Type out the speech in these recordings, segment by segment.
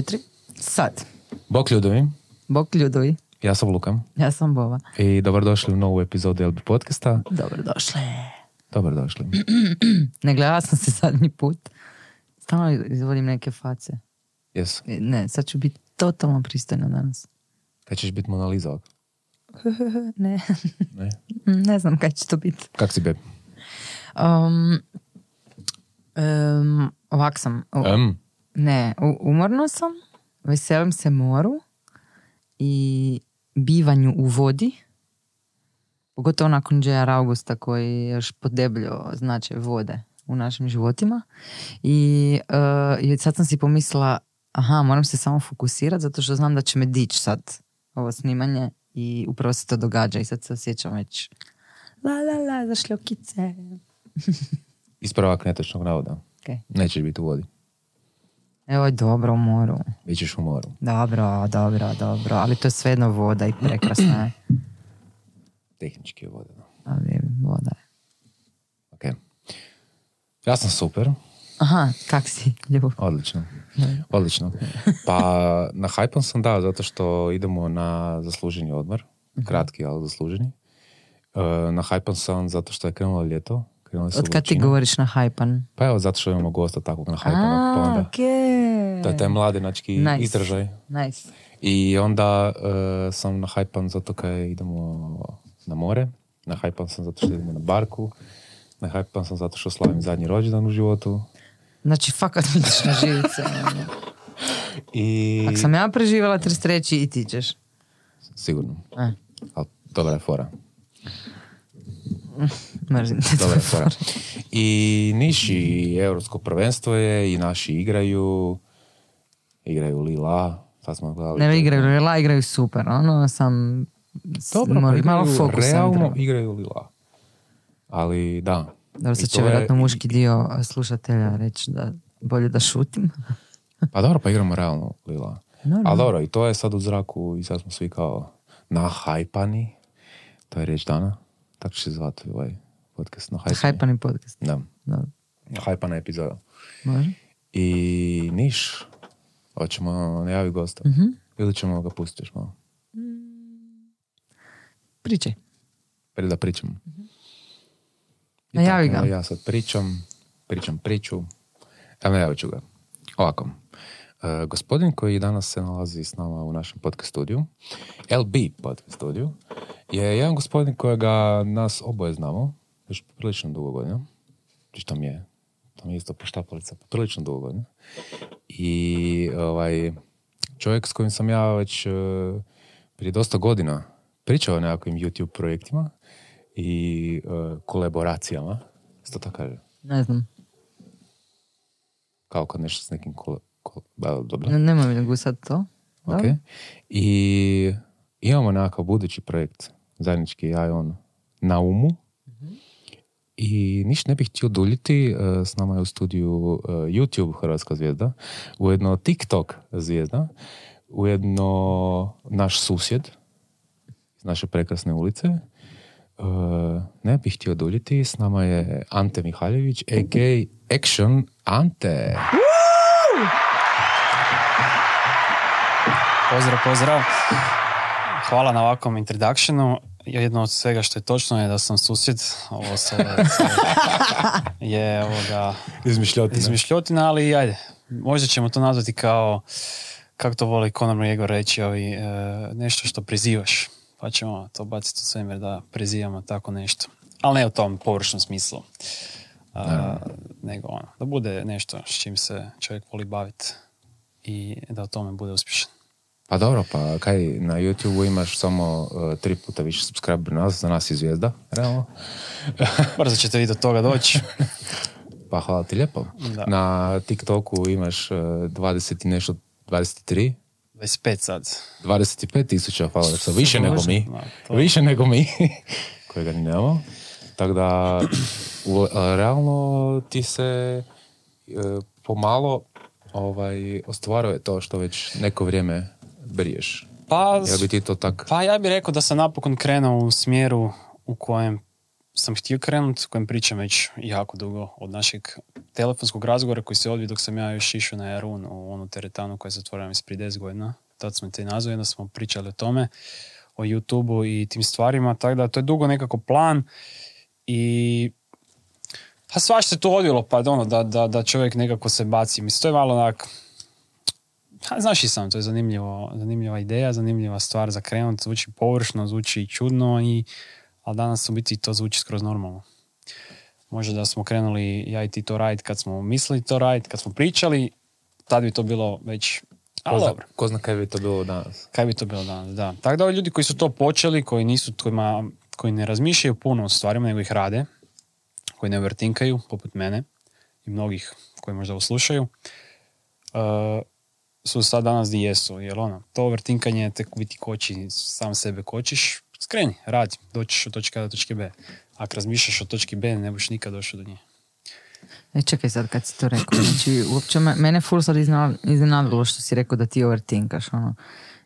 četiri. Sad. Bok ljudovi, Bok ljudovi. ja sam Luka Ja sam Bova. i dobrodošli u novu epizodu LB podcasta. Dobrodošli. Dobrodošli. Ne gledala sam se zadnji put. Stalno izvodim neke face. Jesu. E, Ne, sad ću biti totalno pristojna danas. Kad ćeš biti Mona Lisa? Ne, Ne? ne znam kaj će to biti. Kak si beb? Um, um, ovak sam. U- Em, Ne, umorno sam, veselim se moru i bivanju u vodi. Pogotovo nakon J.R. Augusta koji je još podebljo značaj vode u našim životima. I, eh, i sad sam si pomislila, aha, moram se samo fokusirati zato što znam da će me dići sad ovo snimanje i upravo se to događa i sad se osjećam već la la la za šljokice. ispravak netočnog navoda. Ok. Nećeš biti u vodi. Evo je dobro u moru. Bićeš u moru. Dobro, dobro, dobro, ali to je svejedno voda i prekrasna je. Tehnički je voda. da. Ali voda je. Ok. Ja sam super. Aha, kak si, ljubav. Odlično. Odlično. Pa na hajpan sam da, zato što idemo na zasluženi odmor. Kratki, ali zasluženi. E, na hajpan sam zato što je krenulo ljeto. Od kad ti govoriš na hajpan? Pa evo, zato što imamo gosta takvog na hajpanu. Pa A, onda, okej. To je taj mladenački Nice. izražaj. Nice. I onda e, sam na hajpan zato kaj idemo na more. Na hajpan sam zato što idemo na barku. Na hajpan sam zato što slavim zadnji rođendan u životu. Znači, fakat mi ideš na živice. ono. I... Ako sam ja preživjela 33 i ti ćeš. Sigurno. E, Ali dobra je fora. mrzim te Dobra je fora. I Niš i Europsko prvenstvo je i naši igraju. Igraju Lila. Sad smo gledali. Ne igraju Rela, igraju super. Ono sam... Dobro, pa mora- igraju, malo fokusa mi realno treba. igraju Lila. Ali da. Dobro, sad će je- vjerojatno i- muški dio slušatelja reći da bolje da šutim. Pa dobro, pa igramo realno Lila. Normalno. Ali dobro, i to je sad u zraku i sad smo svi kao nahajpani. To je riječ dana. Tako će se zvati ovaj podcast. Nahajpani. Hajpani podcast. Da. Dobro, Hajpana epizoda. može? I Niš. Hoćemo najavi gosta. Mhm. Ili ćemo ga pustiti još malo. Pričaj. Prije da pričam. I Najavi ga. Ja sad pričam, pričam priču. Evo najavit ću ga. Ovako. E, gospodin koji danas se nalazi s nama u našem podcast studiju, LB podcast studiju, je jedan gospodin kojega nas oboje znamo, još prilično dugo godina. Znači to mi je, to mi je isto poštapalica, prilično dugo godina. I ovaj, čovjek s kojim sam ja već e, prije dosta godina pričao o nekakvim YouTube projektima i e, kolaboracijama. Što tako kaže? Ne znam. Kao kad nešto s nekim kole... kol- da, dobro. Ne, nemoj mi gusat to. Ok. Dobro. I imamo nekakav budući projekt, zajednički ja i on, na umu. I ništa ne bih htio duljiti, e, s nama je u studiju e, YouTube Hrvatska zvijezda, ujedno TikTok zvijezda, ujedno naš susjed iz naše prekrasne ulice. E, ne bih htio duljiti, s nama je Ante Mihaljević, a.k.a. Action Ante. Pozdrav, pozdrav. Hvala na ovakvom introductionu. Jedno od svega što je točno je da sam susjed. Ovo se je ovoga Izmišljotina. izmišljotina, ali ajde. Možda ćemo to nazvati kao, kako to voli Conor McGregor reći, ovi, e, nešto što prizivaš. Pa ćemo to baciti u svemir da prizivamo tako nešto. Ali ne u tom površnom smislu. A, nego ono, da bude nešto s čim se čovjek voli baviti i da u tome bude uspješan. Pa dobro, pa kaj na YouTube imaš samo uh, tri puta više subscriber nas, za nas je zvijezda, realno. Brzo ćete vi do toga doći. Pa hvala ti lijepo. Da. Na TikToku imaš uh, 20 i nešto, 23, 25 sad. 25 tisuća followersa, više nego mi. Da, to- Više nego mi, kojega ni nemamo. Tako da, u, a, realno ti se e, pomalo ovaj, ostvaruje to što već neko vrijeme briješ. Pa, Jel bi ti to tak... pa ja bih rekao da sam napokon krenuo u smjeru u kojem sam htio krenuti, kojem pričam već jako dugo od našeg telefonskog razgovora koji se odvio dok sam ja još išao na Jarun u onu teretanu koja je zatvorila mislim prije 10 godina. Tad smo te nazvali, onda smo pričali o tome, o youtube i tim stvarima, tako da to je dugo nekako plan i a svaš se to odvilo, pa ono, da, da, da čovjek nekako se baci. Mislim, to je malo onak, ha, znaš i sam, to je zanimljivo, zanimljiva ideja, zanimljiva stvar za krenut, zvuči površno, zvuči čudno, i, ali danas u biti to zvuči skroz normalno. Možda da smo krenuli ja i ti to raditi kad smo mislili to raditi, kad smo pričali, tad bi to bilo već Ko zna, dobro. ko zna kaj bi to bilo danas. Kaj bi to bilo danas, da. Tako da ovi ljudi koji su to počeli, koji nisu, kojima, koji ne razmišljaju puno o stvarima, nego ih rade, koji ne vrtinkaju, poput mene i mnogih koji možda ovo slušaju, uh, su sad danas di jesu. Jer ono, to vrtinkanje tek u biti koči, sam sebe kočiš, skreni, radi, doćiš od točke A do točke B. Ako razmišljaš o točki B, ne budeš nikad došao do nje. E, čekaj sad kad si to rekao. Znači, uopće me, mene ful sad iznenadilo što si rekao da ti overtinkaš. Ono.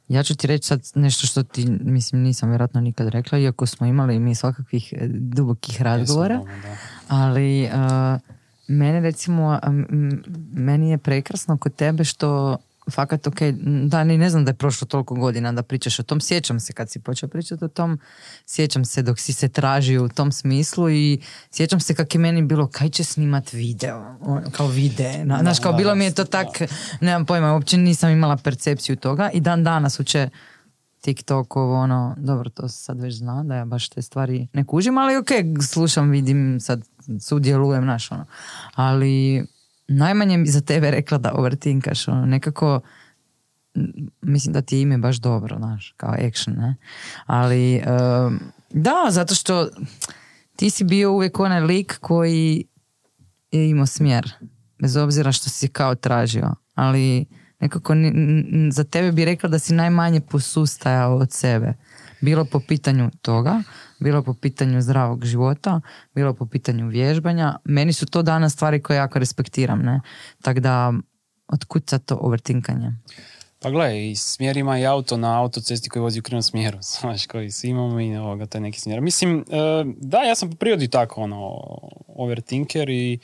Ja ću ti reći sad nešto što ti, mislim, nisam vjerojatno nikad rekla, iako smo imali mi svakakvih e, dubokih razgovora. Ali uh, mene recimo, m, meni je prekrasno kod tebe što fakat ok, da ni ne znam da je prošlo toliko godina da pričaš o tom, sjećam se kad si počeo pričati o tom, sjećam se dok si se tražio u tom smislu i sjećam se kak je meni bilo kaj će snimat video, ono, kao vide, na- znaš kao bilo mi je to tak, nemam pojma, uopće nisam imala percepciju toga i dan danas uče TikTok, ovo ono, dobro, to se sad već zna, da ja baš te stvari ne kužim, ali ok, slušam, vidim, sad sudjelujem, naš, ono. Ali najmanje bi za tebe rekla da overtinkaš, ono, nekako, mislim da ti je ime baš dobro, znaš, kao action, ne? Ali, em, da, zato što ti si bio uvijek onaj lik koji je imao smjer, bez obzira što si kao tražio, ali nekako n- za tebe bi rekla da si najmanje posustajao od sebe. Bilo po pitanju toga, bilo po pitanju zdravog života, bilo po pitanju vježbanja. Meni su to danas stvari koje jako respektiram, ne? Tako da, otkud sad to overtinkanje? Pa gle, i smjer ima i auto na autocesti koji vozi u krivom smjeru, znaš, koji svi imamo i ovoga, taj neki smjer. Mislim, e, da, ja sam po prirodi tako, ono, overthinker i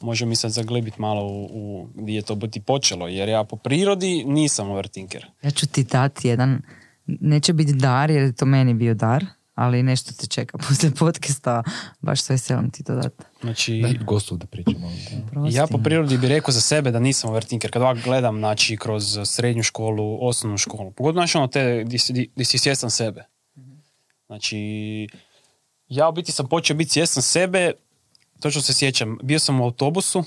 može mi sad zaglebit malo u, u gdje je to biti počelo, jer ja po prirodi nisam overthinker. Ja ću ti dati jedan, neće biti dar jer je to meni bio dar, ali nešto te čeka poslije podcasta, baš s veselom ti to dati. Znači, gostu da pričamo. Ja po prirodi bi rekao za sebe da nisam overthinker. Kad ovako gledam, znači, kroz srednju školu, osnovnu školu, pogotovo znači ono te gdje si, gdje si svjestan sebe. Znači, ja u biti sam počeo biti svjestan sebe, točno se sjećam, bio sam u autobusu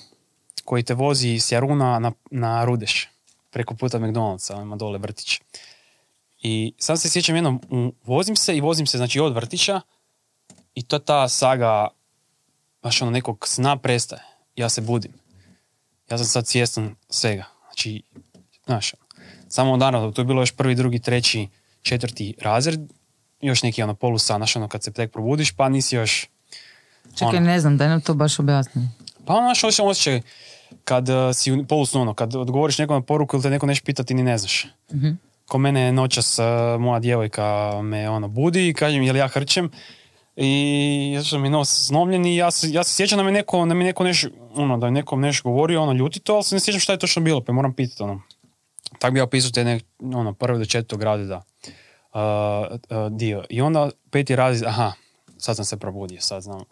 koji te vozi s Jaruna na, na Rudeš, preko puta McDonald'sa, ima dole vrtić. I sam se sjećam jednom, vozim se i vozim se znači od vrtića i to ta saga baš ono nekog sna prestaje. Ja se budim. Ja sam sad svjestan svega. Znači, znaš, samo naravno, tu je bilo još prvi, drugi, treći, četvrti razred, još neki ono polusan, znaš, ono kad se tek probudiš, pa nisi još, Čekaj, ono. ne znam, daj nam to baš objasni. pa ono, znaš, osjećaj, kad uh, si ono, kad odgovoriš nekom na poruku ili te neko nešto pita, ti ni ne znaš. Mhm. Ko mene noćas uh, moja djevojka me ono budi i kažem jel ja hrčem i što mi nos znomljen i ja se, ja se sjećam da mi neko, da mi neko neš, ono, da je nekom nešto govorio, ono, ljuti to, ali se ne sjećam šta je točno bilo, pa moram pitati, ono. Tako bi ja opisao te nek, ono, prve do četvrtog razreda uh, uh, dio. I onda peti razred, aha, sad sam se probudio, sad znam,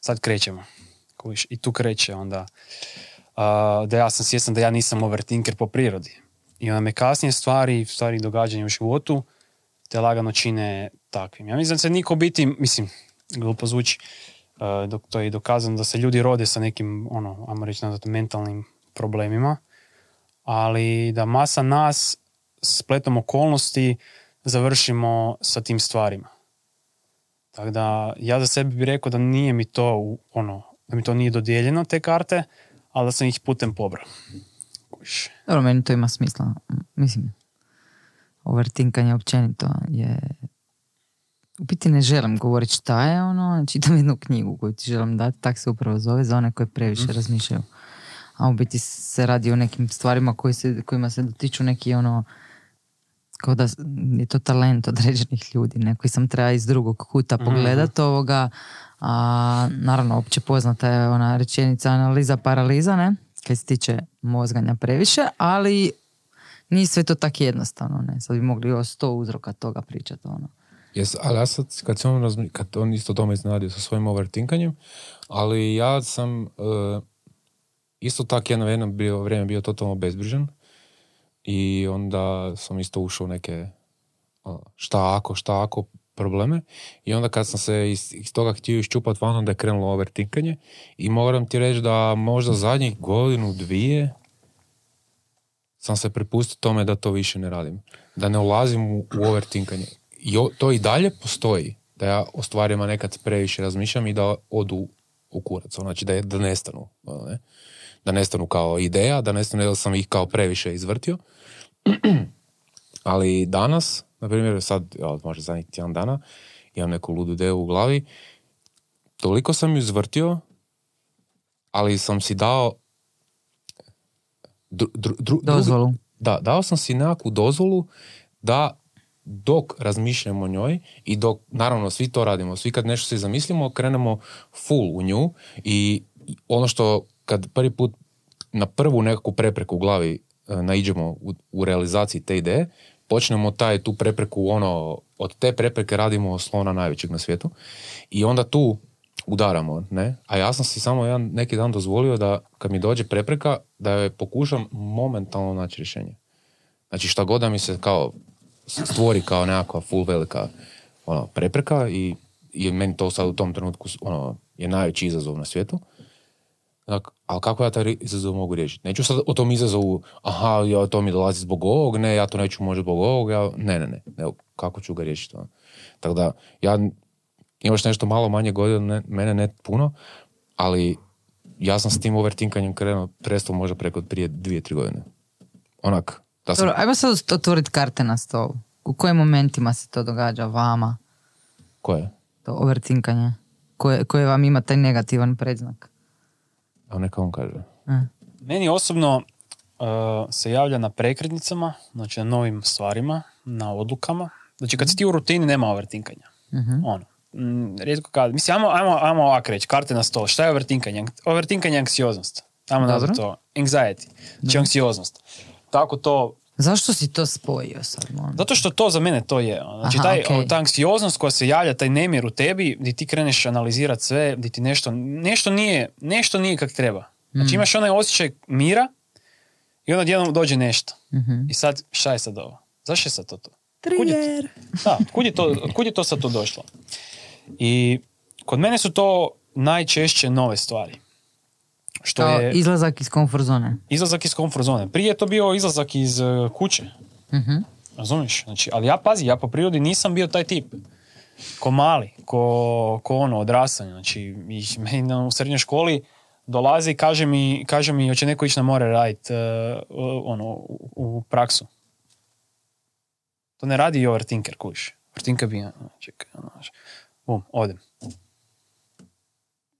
sad krećemo. I tu kreće onda uh, da ja sam svjestan da ja nisam overthinker po prirodi. I onda me kasnije stvari, stvari događanja u životu te lagano čine takvim. Ja mislim da se niko biti, mislim, glupo zvuči, uh, dok to je dokazano da se ljudi rode sa nekim, ono, ajmo reći nazvat, mentalnim problemima, ali da masa nas spletom okolnosti završimo sa tim stvarima. Tako da ja za sebe bih rekao da nije mi to ono, da mi to nije dodijeljeno te karte, ali da sam ih putem pobrao. Dobro, meni to ima smisla. Mislim, overtinkanje općenito je... U biti ne želim govoriti šta je ono, čitam jednu knjigu koju ti želim dati, tak se upravo zove, za one koje previše razmišljaju. A u biti se radi o nekim stvarima koji se, kojima se dotiču neki ono kao da je to talent određenih ljudi, neko sam treba iz drugog kuta pogledat ovoga, a naravno opće poznata je ona rečenica analiza paraliza, ne, kaj se tiče mozganja previše, ali nije sve to tako jednostavno, ne, sad bi mogli o sto uzroka toga pričati, ono. Jes, ali ja sad, kad, on, razmi- kad on isto tome iznenadio sa svojim overtinkanjem, ali ja sam e, isto tak jedno, jedno bio, vrijeme bio totalno bezbrižan i onda sam isto ušao neke ono, šta ako, šta ako probleme i onda kad sam se iz, iz toga htio iščupati van, onda je krenulo overtinkanje i moram ti reći da možda zadnjih godinu, dvije sam se prepustio tome da to više ne radim. Da ne ulazim u, u overtinkanje. I o- to i dalje postoji. Da ja o stvarima nekad previše razmišljam i da odu u kurac. Znači da, da nestanu. ono, ne? Da nestanu kao ideja, da nestanu jer sam ih kao previše izvrtio. Ali danas, na primjer sad, evo, možda zadnjih tjedan dana, imam neku ludu ideju u glavi, toliko sam ju izvrtio, ali sam si dao dru, dru, dru- Dozvolu. da, dao sam si nekakvu dozvolu da dok razmišljamo o njoj i dok, naravno, svi to radimo, svi kad nešto si zamislimo, krenemo full u nju i ono što kad prvi put na prvu nekakvu prepreku u glavi e, naiđemo u, u realizaciji te ideje, počnemo taj, tu prepreku, ono, od te prepreke radimo slona najvećeg na svijetu i onda tu udaramo, ne? A ja sam si samo jedan neki dan dozvolio da kad mi dođe prepreka, da je pokušam momentalno naći rješenje. Znači šta god da mi se kao stvori kao nekakva full velika ono, prepreka i, i meni to sad u tom trenutku ono, je najveći izazov na svijetu. Dak, ali kako ja taj izazov mogu riješiti? Neću sad o tom izazovu, aha, ja, to mi dolazi zbog ovog, ne, ja to neću možda zbog ovog, ja, ne, ne, ne, Evo, kako ću ga riješiti? ono? Tako da, ja, imaš nešto malo manje godina, ne, mene ne puno, ali ja sam s tim overtinkanjem krenuo prestao možda preko prije dvije, tri godine. Onak, da sam, Dobro, ajmo sad otvoriti karte na stolu. U kojim momentima se to događa vama, koje? to overtinkanje? Koje, koje vam ima taj negativan predznak? A neka on kaže. E. Meni osobno uh, se javlja na prekretnicama, znači na novim stvarima, na odlukama. Znači kad si ti u rutini nema overtinkanja. Mhm. Ono. Mm, rijetko kad. Mislim, ajmo, ajmo, ajmo ovako reći, karte na stol. Šta je overtinkanje? Overtinkanje je anksioznost. Ajmo nazvati to. Anxiety. Znači anksioznost. Tako to Zašto si to spojio sad? molim? Zato što to za mene to je. ono. Znači, Aha, taj, okej. ta anksioznost koja se javlja, taj nemir u tebi, gdje ti kreneš analizirati sve, gdje ti nešto, nešto nije, nešto nije kak treba. Znači, imaš onaj osjećaj mira i onda odjednom dođe nešto. Mhm. I sad, šta je sad ovo? Zašto je sad to to? Kud je to? Trigger. Da, kud je, to, kud je to sad to došlo? I kod mene su to najčešće nove stvari. Što Kao je izlazak iz komfort zone. izlazak iz komfort zone. Prije je to bio izlazak iz uh, kuće. Mhm. Razumiješ? Znači, ali ja pazi, ja po prirodi nisam bio taj tip. Ko mali, ko, ko ono, odrastanje. Znači, i meni na- u srednjoj školi dolazi i kaže mi, kaže mi hoće neko ići na more raditi ono, u, u praksu. To ne radi i overthinker, kuš. Overthinker bi, ono, čekaj, ono, bum, odem.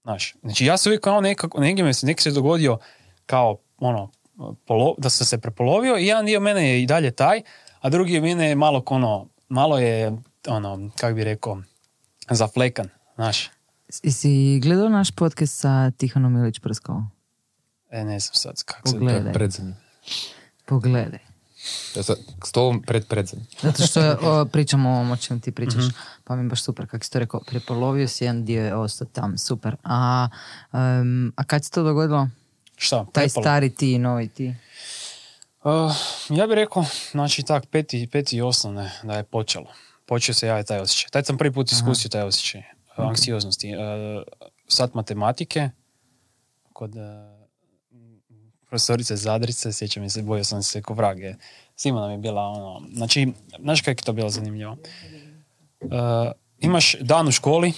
Znaš, znači ja se uvijek kao nekako, negdje me se, neki se dogodio kao, ono, polo, da sam se prepolovio i jedan dio mene je i dalje taj, a drugi dio mene je malo ono, malo je, ono, kako bi rekao, zaflekan, znaš. I si gledao naš podcast sa Tihanom Ilić Prskovom? E, ne znam sad kako se... Pogledaj. Pogledaj. Ja sad, stolom pred predzadnji. Zato što o, pričamo o ovom o čem ti pričaš. Mhm. Pa mi je baš super, kako si to rekao, prepolovio si jedan dio je ostao tam, super. A, em, a kad se to dogodilo? Šta? Taj prepalo? stari ti i novi ti? Uh, ja bih rekao, znači tak, peti, peti i osnovne da je počelo. Počeo se javiti taj osjećaj. Taj sam prvi put iskusio taj osjećaj uh, anksioznosti. Uh, sat matematike kod uh, profesorice Zadrice, sjećam se, bojao sam se ko vrag je. Svima nam je bila ono, znači, znaš kako je to bilo zanimljivo? Uh, imaš dan u školi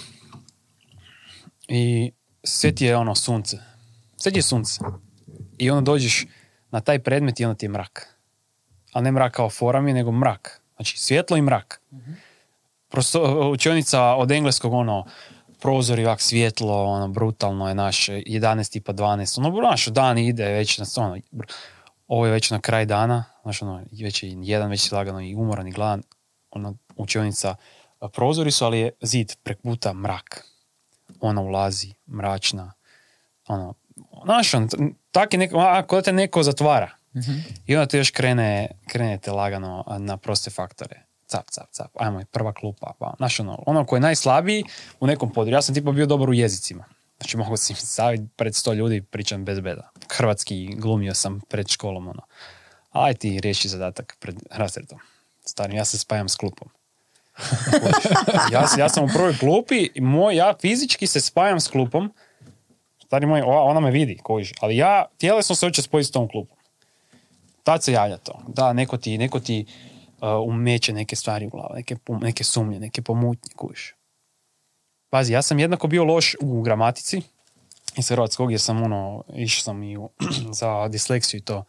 i sveti je ono sunce. Sveti je sunce. I onda dođeš na taj predmet i onda ti je mrak. Ali ne mrak kao forami, nego mrak. Znači svjetlo i mrak. Prosto, učionica od engleskog, ono, prozori, ovak svjetlo, ono, brutalno je naše, 11 i pa 12, ono, naš dan ide već na ono, ovo je već na kraj dana, znaš ono, već je jedan, već je lagano i umoran i gladan, ona učionica, a, prozori su, ali je zid prek puta mrak. Ona ulazi, mračna, ono, znaš on, tak je neko, ako da te neko zatvara. I onda ti još krene, krenete lagano na proste faktore. Cap, cap, cap, ajmo, prva klupa. Pa, znaš, ono, ono koji je najslabiji u nekom području. Ja sam tipa bio dobar u jezicima. Znači, mogu si staviti pred sto ljudi, pričam bez beda. Hrvatski glumio sam pred školom, ono. Aj ti riješi zadatak pred razredom. Starim, ja se spajam s klupom. ja, ja sam u prvoj klupi, moj, ja fizički se spajam s klupom, stari moj, ona me vidi, kojiš, ali ja tjelesno se hoće spojiti s tom klupom. Tad se javlja to. Da, neko ti, neko ti umeće neke stvari u glavu, neke, neke sumnje, neke pomutnje, kojiš. Pazi, ja sam jednako bio loš u gramatici iz hrvatskog, jer sam ono, išao sam i u, za disleksiju i to,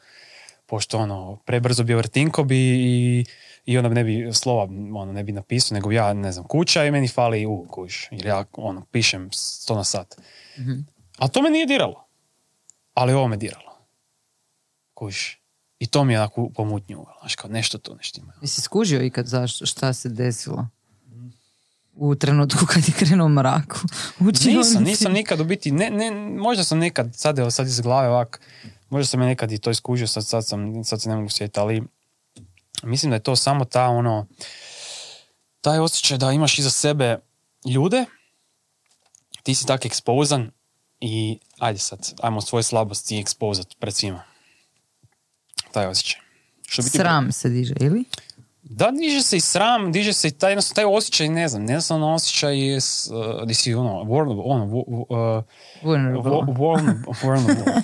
pošto ono, prebrzo bi vrtinko bi i, i onda ne bi slova ono, ne bi napisao, nego ja, ne znam, kuća i meni fali u kuš, jer ja ono, pišem sto na sat. Ali to me nije diralo. Ali ovo me diralo. Kuš. I to mi je onako pomutnju. Znaš, kao nešto tu nešto ima. Jesi skužio ikad zašto, šta se desilo? U trenutku kad je krenuo mrak u Nisam, nisam nikad u biti, ne, ne, možda sam nekad, sad evo sad iz glave ovak, možda sam je nekad i to iskužio, sad, sad, sam, sad se ne mogu sjetiti, ali mislim da je to samo ta ono, taj osjećaj da imaš iza sebe ljude, ti si tak ekspozan i ajde sad, ajmo svoje slabosti ekspozat pred svima. Taj osjećaj. Što biti- Sram se diže, ili? Da, diže se i sram, diže se i taj, jednostavno, taj osjećaj, ne znam, jednostavno osjećaj je, uh, di si ono, vulnerable, ono, vu- uh, Vulnerable. vu- vulnerable,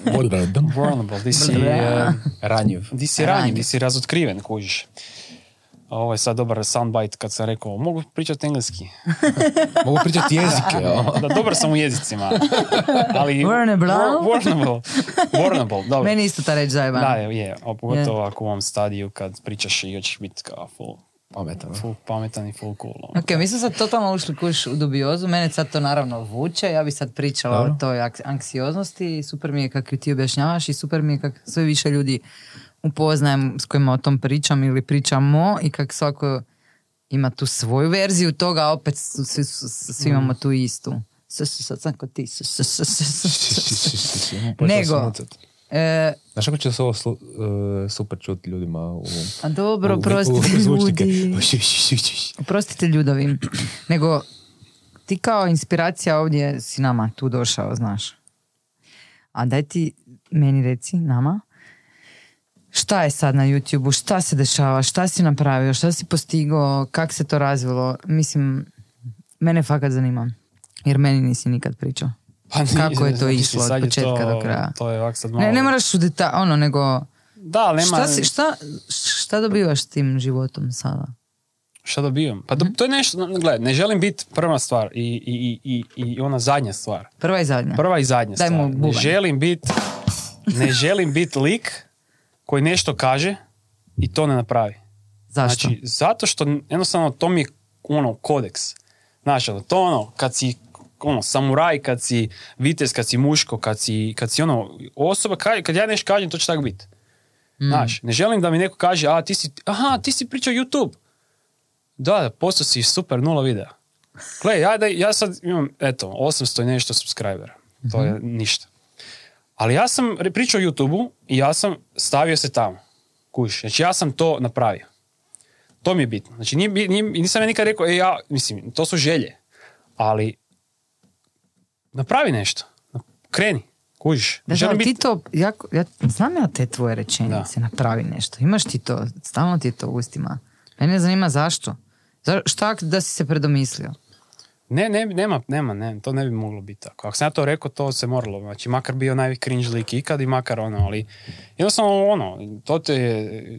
vulnerable, vulnerable, di si, uh, Ranjiv. di si ranjiv, di si razotkriven, kužiš. A Ovo je sad dobar soundbite kad sam rekao, mogu pričati engleski. Mogu pričati jezike, o. Da, dobar sam u jezicima. Ali, Vulnerable. Vu- vulnerable, vulnerable, dobro. Meni isto ta reč zajeba. Da, je, a pogotovo ako u ovom stadiju kad pričaš i hoćeš biti kao full, Pametan. full pametan i full cool. ono. Ok, mi smo sad totalno ušli kuš u dubiozu, mene sad to naravno vuče, ja bi sad pričala Dobro. o toj anksioznosti, super mi je kako ti objašnjavaš i super mi je kako sve više ljudi upoznajem s kojima o tom pričam ili pričamo i kako svako ima tu svoju verziju toga, a opet svi, svi imamo tu istu. Sad sam kod ti. Nego, e, Znaš kako će se ovo slu- e, super čuti ljudima u... a dobro, u- prostite u ljudi. Oprostite ljudovi. Nego, ti kao inspiracija ovdje si nama tu došao, znaš. A daj ti meni reci, nama, šta je sad na YouTube-u, šta se dešava, šta si napravio, šta si postigao, kak se to razvilo. Mislim, mene fakat zanima. Jer meni nisi nikad pričao. Pa nije, Kako je to znači, išlo od početka to- do kraja? To je ovak sad malo... Ne, ne moraš u deta, ono, nego... Da, nema... Šta, si, šta, šta dobivaš s tim životom sada? Šta dobivam? Pa do- to je nešto, gledaj, ne želim biti prva stvar i, i, i, i, ona zadnja stvar. Prva i zadnja. Prva i zadnja Daj mu stvar. Ne bubanj. želim biti ne želim biti lik koji nešto kaže i to ne napravi. Zašto? Znači, zato što jednostavno to mi je ono kodeks. Znaš, ono, to ono, kad si ono, samuraj, kad si vitez, kad si muško, kad si, kad si ono, osoba, kad, kad ja nešto kažem, to će tako biti. Mm. Znaš, ne želim da mi neko kaže, a ti si, aha, ti si pričao YouTube. Da, da, postao si super, nula videa. Gle, ja, da, ja sad imam, eto, 800 i nešto subscribera. To je Mhm. ništa. Ali ja sam pričao o YouTube-u i ja sam stavio se tamo. Kuš, znači ja sam to napravio. To mi je bitno. Znači nije, nije, nisam ja nikad rekao, e, ja, mislim, to su želje. Ali napravi nešto. Kreni. Kužiš. Da, Želim ali ti biti- to, jako, ja znam ja te tvoje rečenice, napravi nešto. Imaš ti to, stalno ti je to u ustima. Mene zanima zašto. Za, šta da si se predomislio? Ne, ne, nema, nema, ne, to ne bi moglo biti tako. Ako sam ja to rekao, to se moralo. Znači, makar bio najveći cringe lik ikad i makar ono, ali jednostavno ono, to te je,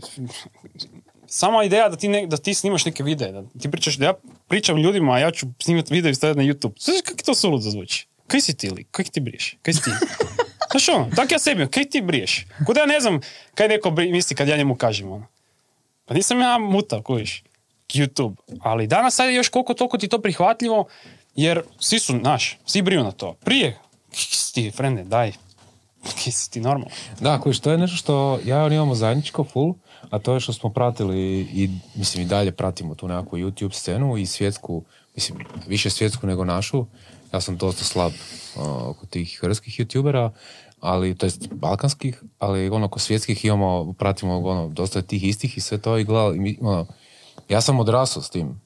sama ideja da ti, ne, da ti snimaš neke videe, da ti pričaš, da ja pričam ljudima, a ja ću snimati video i staviti na YouTube. Znaš kako to suludo zvuči? Kaj si ti lik? Kaj ti briješ? Kaj si ti? Znaš ono, tak ja sebi, kaj ti briješ? Kuda ja ne znam kaj neko misli kad ja njemu kažem ono. Pa nisam ja mutav, kojiš. YouTube. Ali danas sad je još koliko toliko ti to prihvatljivo, jer svi su, znaš, svi briju na to. Prije, ti, frende, daj, si ti normalno. Da, koji to je nešto što ja on imamo zajedničko full, a to je što smo pratili i mislim i dalje pratimo tu nekakvu YouTube scenu i svjetsku, mislim više svjetsku nego našu. Ja sam dosta slab uh, oko tih hrvatskih youtubera, ali to jest balkanskih, ali ono ko svjetskih imamo, pratimo ono, dosta tih istih i sve to i gledali, ono, ja sam odrasao s tim,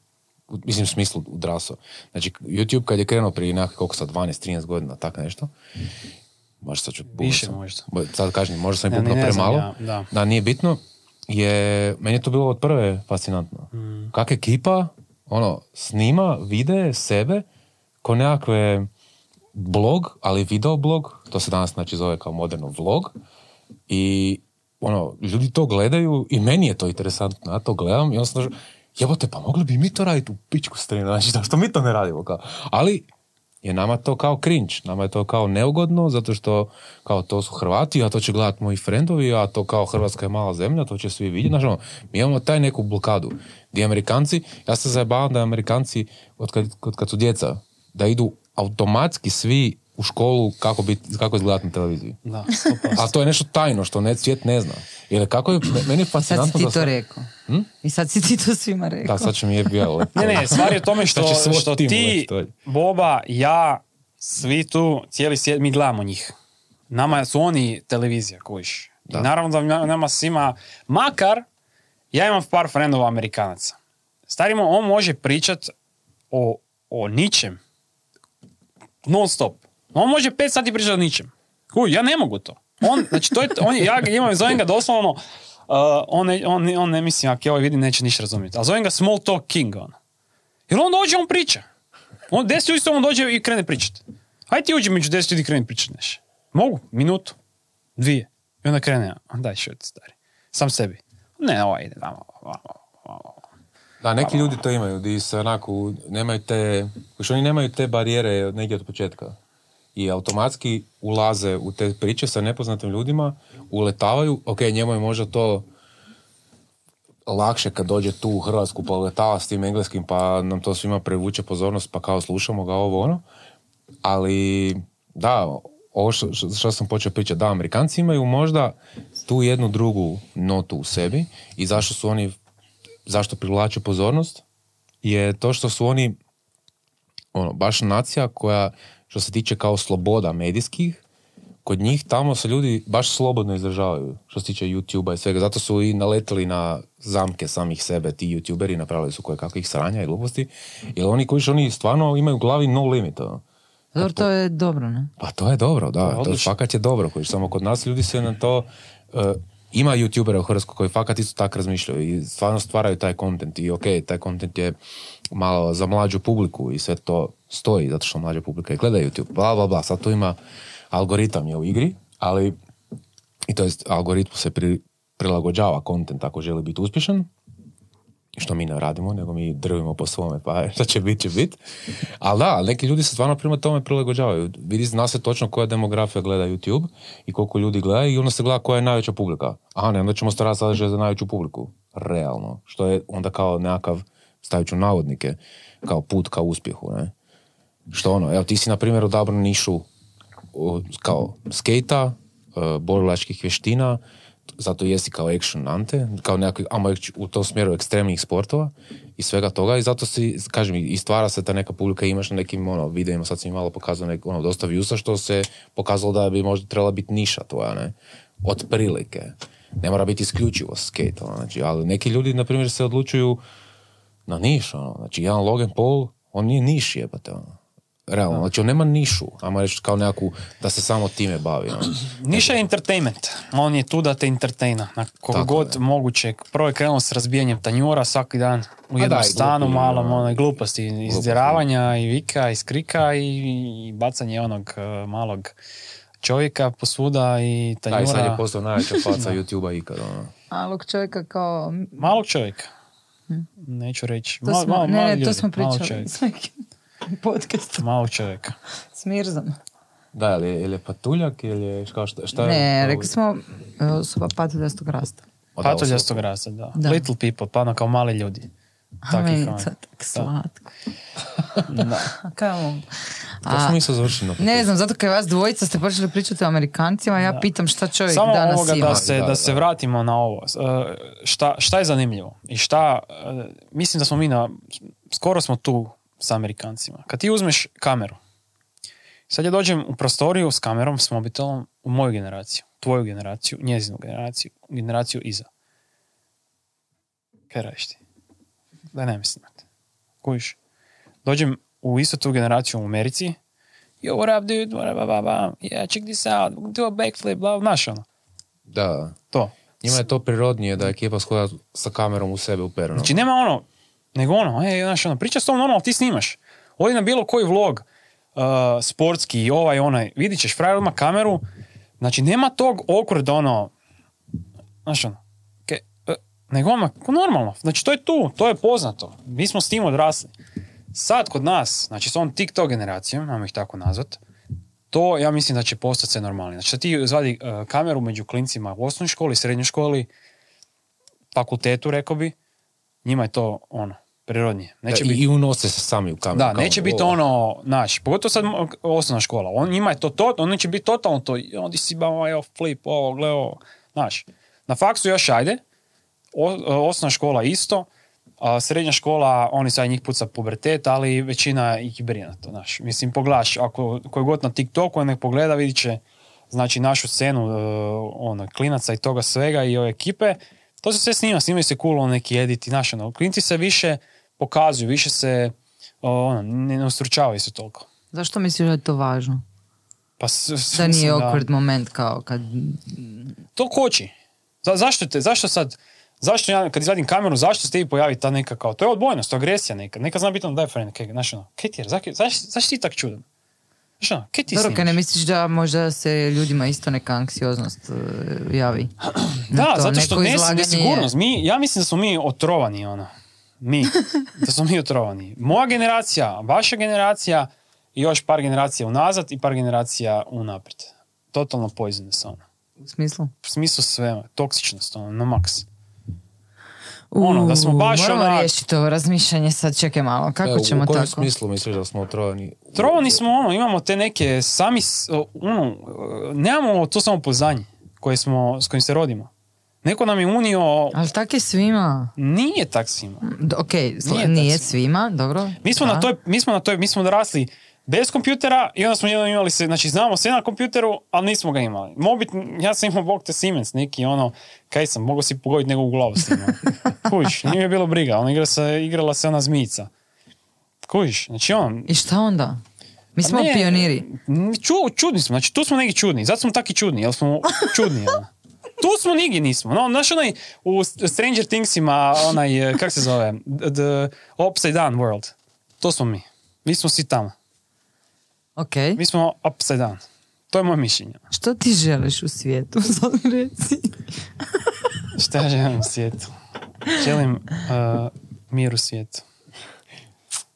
u- mislim u smislu odrasao. Znači, YouTube kad je krenuo prije nekakvih, koliko sad, 12-13 godina, tako nešto, možda sad ću Više sam. možda. Sad kažem, možda sam i znam, premalo. ja, da. nije bitno. Je, meni je to bilo od prve fascinantno. Mm. Kak ekipa, ono, snima, vide sebe, ko nekakve blog, ali video blog, to se danas znači zove kao moderno vlog, i ono, ljudi to gledaju i meni je to interesantno, ja to gledam i onda sam jebote, pa mogli bi mi to raditi u pičku strinu, znači da što mi to ne radimo, kao. ali je nama to kao cringe, nama je to kao neugodno, zato što kao to su Hrvati, a to će gledati moji frendovi, a to kao Hrvatska je mala zemlja, to će svi vidjeti, znači ono, mi imamo taj neku blokadu, gdje Amerikanci, ja se zajebavam da Amerikanci, od kad, od kad su djeca, da idu automatski svi u školu kako, biti, kako izgledati na televiziji. Da, 100%. A to je nešto tajno što ne, svijet ne zna. Jer kako je, meni je Sad si fascinantno ti to rekao. Hm? I sad si ti to svima rekao. Da, sad će mi FBI lepo. Ne, ne, stvar je u tome što, što tim ti. Boba, ja, svi tu, cijeli svijet, mi gledamo njih. Nama su oni televizija, kojiš. I Da. naravno da na- nama svima, makar, ja imam par frendova Amerikanaca. Starimo, on može pričat o, o ničem. Non stop. On može pet sati pričati o ničem. Kuj, ja ne mogu to. On, znači, to je, on, ja imam, zovem ga doslovno, uh, on, ne, on, on ne mislim, ako je ovaj vidi, neće ništa razumjeti. Ali zovem ga small talk king, on. Jer on dođe, on priča. On deset ljudi on dođe i krene pričat. Hajde ti uđi među deset ljudi i kreni pričat nešto. Mogu, minutu, dvije. I onda krene, daj šuti, stari. Sam sebi. Ne, ovaj ide tamo. Da, neki ljudi to imaju, di se onako, nemaju te, još oni nemaju te barijere negdje od početka. I automatski ulaze u te priče sa nepoznatim ljudima, uletavaju, ok, njemu je možda to lakše kad dođe tu u Hrvatsku pa uletava s tim engleskim pa nam to svima prevuče pozornost pa kao slušamo ga ovo ono. Ali da, ovo što, što- sam počeo pričati, da, Amerikanci imaju možda tu jednu drugu notu u sebi i zašto su oni zašto privlače pozornost je to što su oni ono, baš nacija koja što se tiče kao sloboda medijskih kod njih tamo se ljudi baš slobodno izražavaju što se tiče YouTube-a i svega. Zato su i naletili na zamke samih sebe, ti YouTuberi, napravili su koje kakvih sranja i gluposti. Jer oni koji oni stvarno imaju u glavi no limit. ono. Dobro, to je dobro, ne? Pa to je dobro, da. To odlično. fakat je dobro. Koji, samo kod nas ljudi se na to... e, ima youtubera u Hrvatskoj koji fakat isto tako razmišljaju i stvarno stvaraju taj kontent i ok, taj kontent je malo za mlađu publiku i sve to stoji zato što mlađa publika i gleda YouTube, bla bla bla, sad tu ima algoritam je u igri, ali i to jest algoritmu se pri, prilagođava kontent ako želi biti uspješan što mi ne radimo, nego mi drvimo po svome, pa šta će biti, će biti. Ali da, neki ljudi se stvarno prema tome prilagođavaju. Vidi, zna se točno koja demografija gleda YouTube i koliko ljudi gleda i onda se gleda koja je najveća publika. A ne, onda ćemo starati sadržaj za najveću publiku. Realno. Što je onda kao nekakav, stavit ću navodnike, kao put ka uspjehu, ne? Što ono, evo ti si na primjer odabrao nišu kao skejta, e, borilačkih vještina, zato jesi kao action ante, kao nekakvi, reći, u tom smjeru ekstremnih sportova i svega toga i zato si, kažem, i stvara se ta neka publika, imaš na nekim ono, videima, sad si mi malo pokazao nek, ono, dosta viewsa, što se pokazalo da bi možda trebala biti niša tvoja, ne? Od prilike. Ne mora biti isključivo skate, ono, znači, ali neki ljudi, na primjer, se odlučuju na niš, ono, znači, jedan Logan Paul, on nije niš jebate, ono. Realno, znači on nema nišu, ajmo reći kao nekakvu, da se samo time bavi. Ono. Niša je entertainment. On je tu da te entertaina. Na Tako god je. moguće. Prvo je krenuo s razbijanjem tanjura svaki dan u jednom da, i stanu, glupi, malom, ono. onaj gluposti, izdjeravanja i vika, i skrika i, i bacanje onog eh, malog čovjeka posvuda i Da, i tanjura. sad je postao najveća faca YouTube-a ikad. Ono. Malog čovjeka kao... Malog čovjeka. Neću reći. To smo, mal- ne, ne, to smo pričali podcastom. Malog čovjeka. S Mirzom. Da, ili je, ili je patuljak ili je kao šta, šta je? Ne, kao- rekli smo e, osoba patuljastog rasta. Da, Patuljastog rasta, da. Da. Little people, pa ono kao mali ljudi. Je ono. to tako slatko. Da. Mogu? To smo isto završili. na Ne znam, zato kad vas dvojica ste počeli pričati o Amerikancima, ja pitam šta čovjek Samo danas ovoga ima. da se, Da, da, da. se vratimo na ovo. E, Šta, šta je zanimljivo? I šta, e, mislim da smo mi na, skoro smo tu s Amerikancima. Kad ti uzmeš kameru, sad ja dođem u prostoriju s kamerom, s mobitelom, u moju generaciju, tvoju generaciju, njezinu generaciju, generaciju iza. Kaj radiš ti? Da ne mislim. Kužiš? Dođem u istu tu generaciju u Americi, yo, what up, dude, what up, blah, blah, blah. yeah, check this out, do a backflip, blah, znaš ono, Da. to. Njima je to prirodnije da ekipa skoda sa kamerom u sebe upereno. Znači nema ono, nego ono, ej, znaš, ono, priča s tom normalno, ti snimaš. Odi na bilo koji vlog, uh, sportski, ovaj, onaj, vidit ćeš, frajer ima kameru, znači nema tog awkward, ono, znaš, ono, ke, e, nego ono, normalno, znači to je tu, to je poznato, mi smo s tim odrasli. Sad kod nas, znači s ovom TikTok generacijom, ajmo ih tako nazvat, to ja mislim da će postati sve normalnije. Znači ti zvadi uh, kameru među klincima u osnovnoj školi, srednjoj školi, fakultetu, rekao bi, njima je to ono, prirodnije. Neće Da, biti I unose se sami u kameru. da, kao, neće biti ono, znaš, pogotovo sad osnovna škola, on, njima je to to, oni će biti totalno to, on si ba, evo, flip, ovo, gle, ovo, znaš. Na faksu još ajde, o- osnovna škola isto, a srednja škola, oni sad njih puca pubertet, ali većina ih i brine na to, znaš. Mislim, pogledaš, ako koji god na TikToku nek pogleda, vidit će, znači, našu scenu, e, ono, klinaca i toga svega i ove ekipe, to se sve snima, snimaju se cool, neki editi, znaš, ono, klinci se više pokazuju, više se, ono, ne, ustručavaju se toliko. Zašto misliš da je to važno? Pa s, s- Da nije awkward moment kao kad... To koči. Za, zašto te, zašto sad, zašto ja kad izvadim kameru, zašto se tebi pojavi ta neka kao, to je odbojnost, to je agresija neka, neka zna biti ono, daj friend, kaj, znaš ono, kaj ti je, zašto, zašto ti tak čudan? Ono, kaj ti Dobro, kaj ne misliš da možda se ljudima isto neka anksioznost e, javi? Da, to, zato što ne, nesigurnost, mi, ja mislim da smo mi otrovani, ono, mi, da smo mi otrovani. Moja generacija, vaša generacija i još par generacija unazad i par generacija unaprijed. Totalno poisonous, ono. U smislu? U smislu sve, toksičnost, ono, na maks. Ono, da smo U, baš Moramo onak- riješiti ovo razmišljanje sad, čekaj malo, kako u ćemo kojem tako? smislu misliš da smo otrovani? Trovani smo, ono, imamo te neke sami, ono, nemamo to samo poznanje koje smo, s kojim se rodimo. Neko nam je unio, Ali tak je svima. nije tak svima. D- ok, Nije nije, tak svima, dobro. Mi smo, da. na toj, mi smo na toj, mi smo odrasli bez kompjutera i onda smo jednom imali se, znači znamo sve na kompjuteru, ali nismo ga imali. Mobit, ja sam imao bog te Siemens, neki ono, kaj sam, mogao si pogoditi nego u glavu s njim. Kužiš, nije mi je bilo briga, on igra se, igrala se ona zmijica. Kužiš, znači on, I šta onda? Mi Pa smo ne, pioniri. Ču, čudni smo, znači tu smo neki čudni, zato smo taki čudni, jer smo čudni. ono. Tu smo nigdje nismo. No, znaš onaj, u Stranger Thingsima, onaj, eh, kak se zove, the Upside Down World. To smo mi. Mi smo svi tamo. Ok. Mi smo upside down. To je moje mišljenje. Što ti želiš u svijetu? Sad mi reci. Šta ja želim u svijetu? Želim uh, mir u svijetu.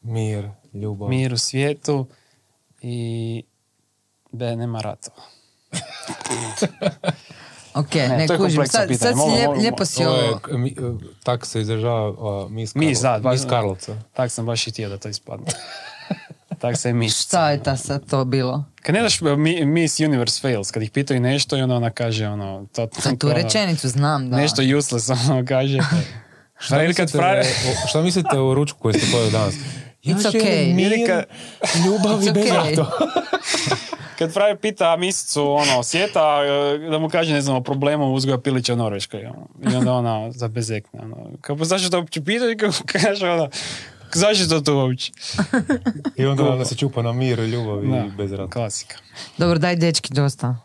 Mir, ljubav. Mir u svijetu i da nema ratova. Ok, Ne, ne, to je kužim. Sad, pitanje. sad si lijep- lijepo si Ovo je, mi- e, tako se izražava uh, Miss, Mis, da, Karlo- baš- Miss Karlovca. Tak sam baš i htio da to ispadne. tak se mis. Šta je ta sad to bilo? Kad ne daš mi- Miss Universe fails, kad ih pitaju nešto i onda ona kaže ono... To, Za tu ono, rečenicu znam, da. Nešto useless ono kaže. Šta mislite, frajer- o- šta mislite o ručku koji ste pojeli danas? Ja It's okay. mir, ljubav i okay. Kad pravi pita misicu ono, svijeta, e, da mu kaže, ne znam, o problemu uzgoja pilića u Norveškoj. Ono. I onda ona zabezekne. Ono. Kao, pa zašto to uopće pita? I kao kaže ono, zašto to uopće? I onda ona se čupa na mir, ljubav i bez ratova. Klasika. Dobro, daj dečki dosta.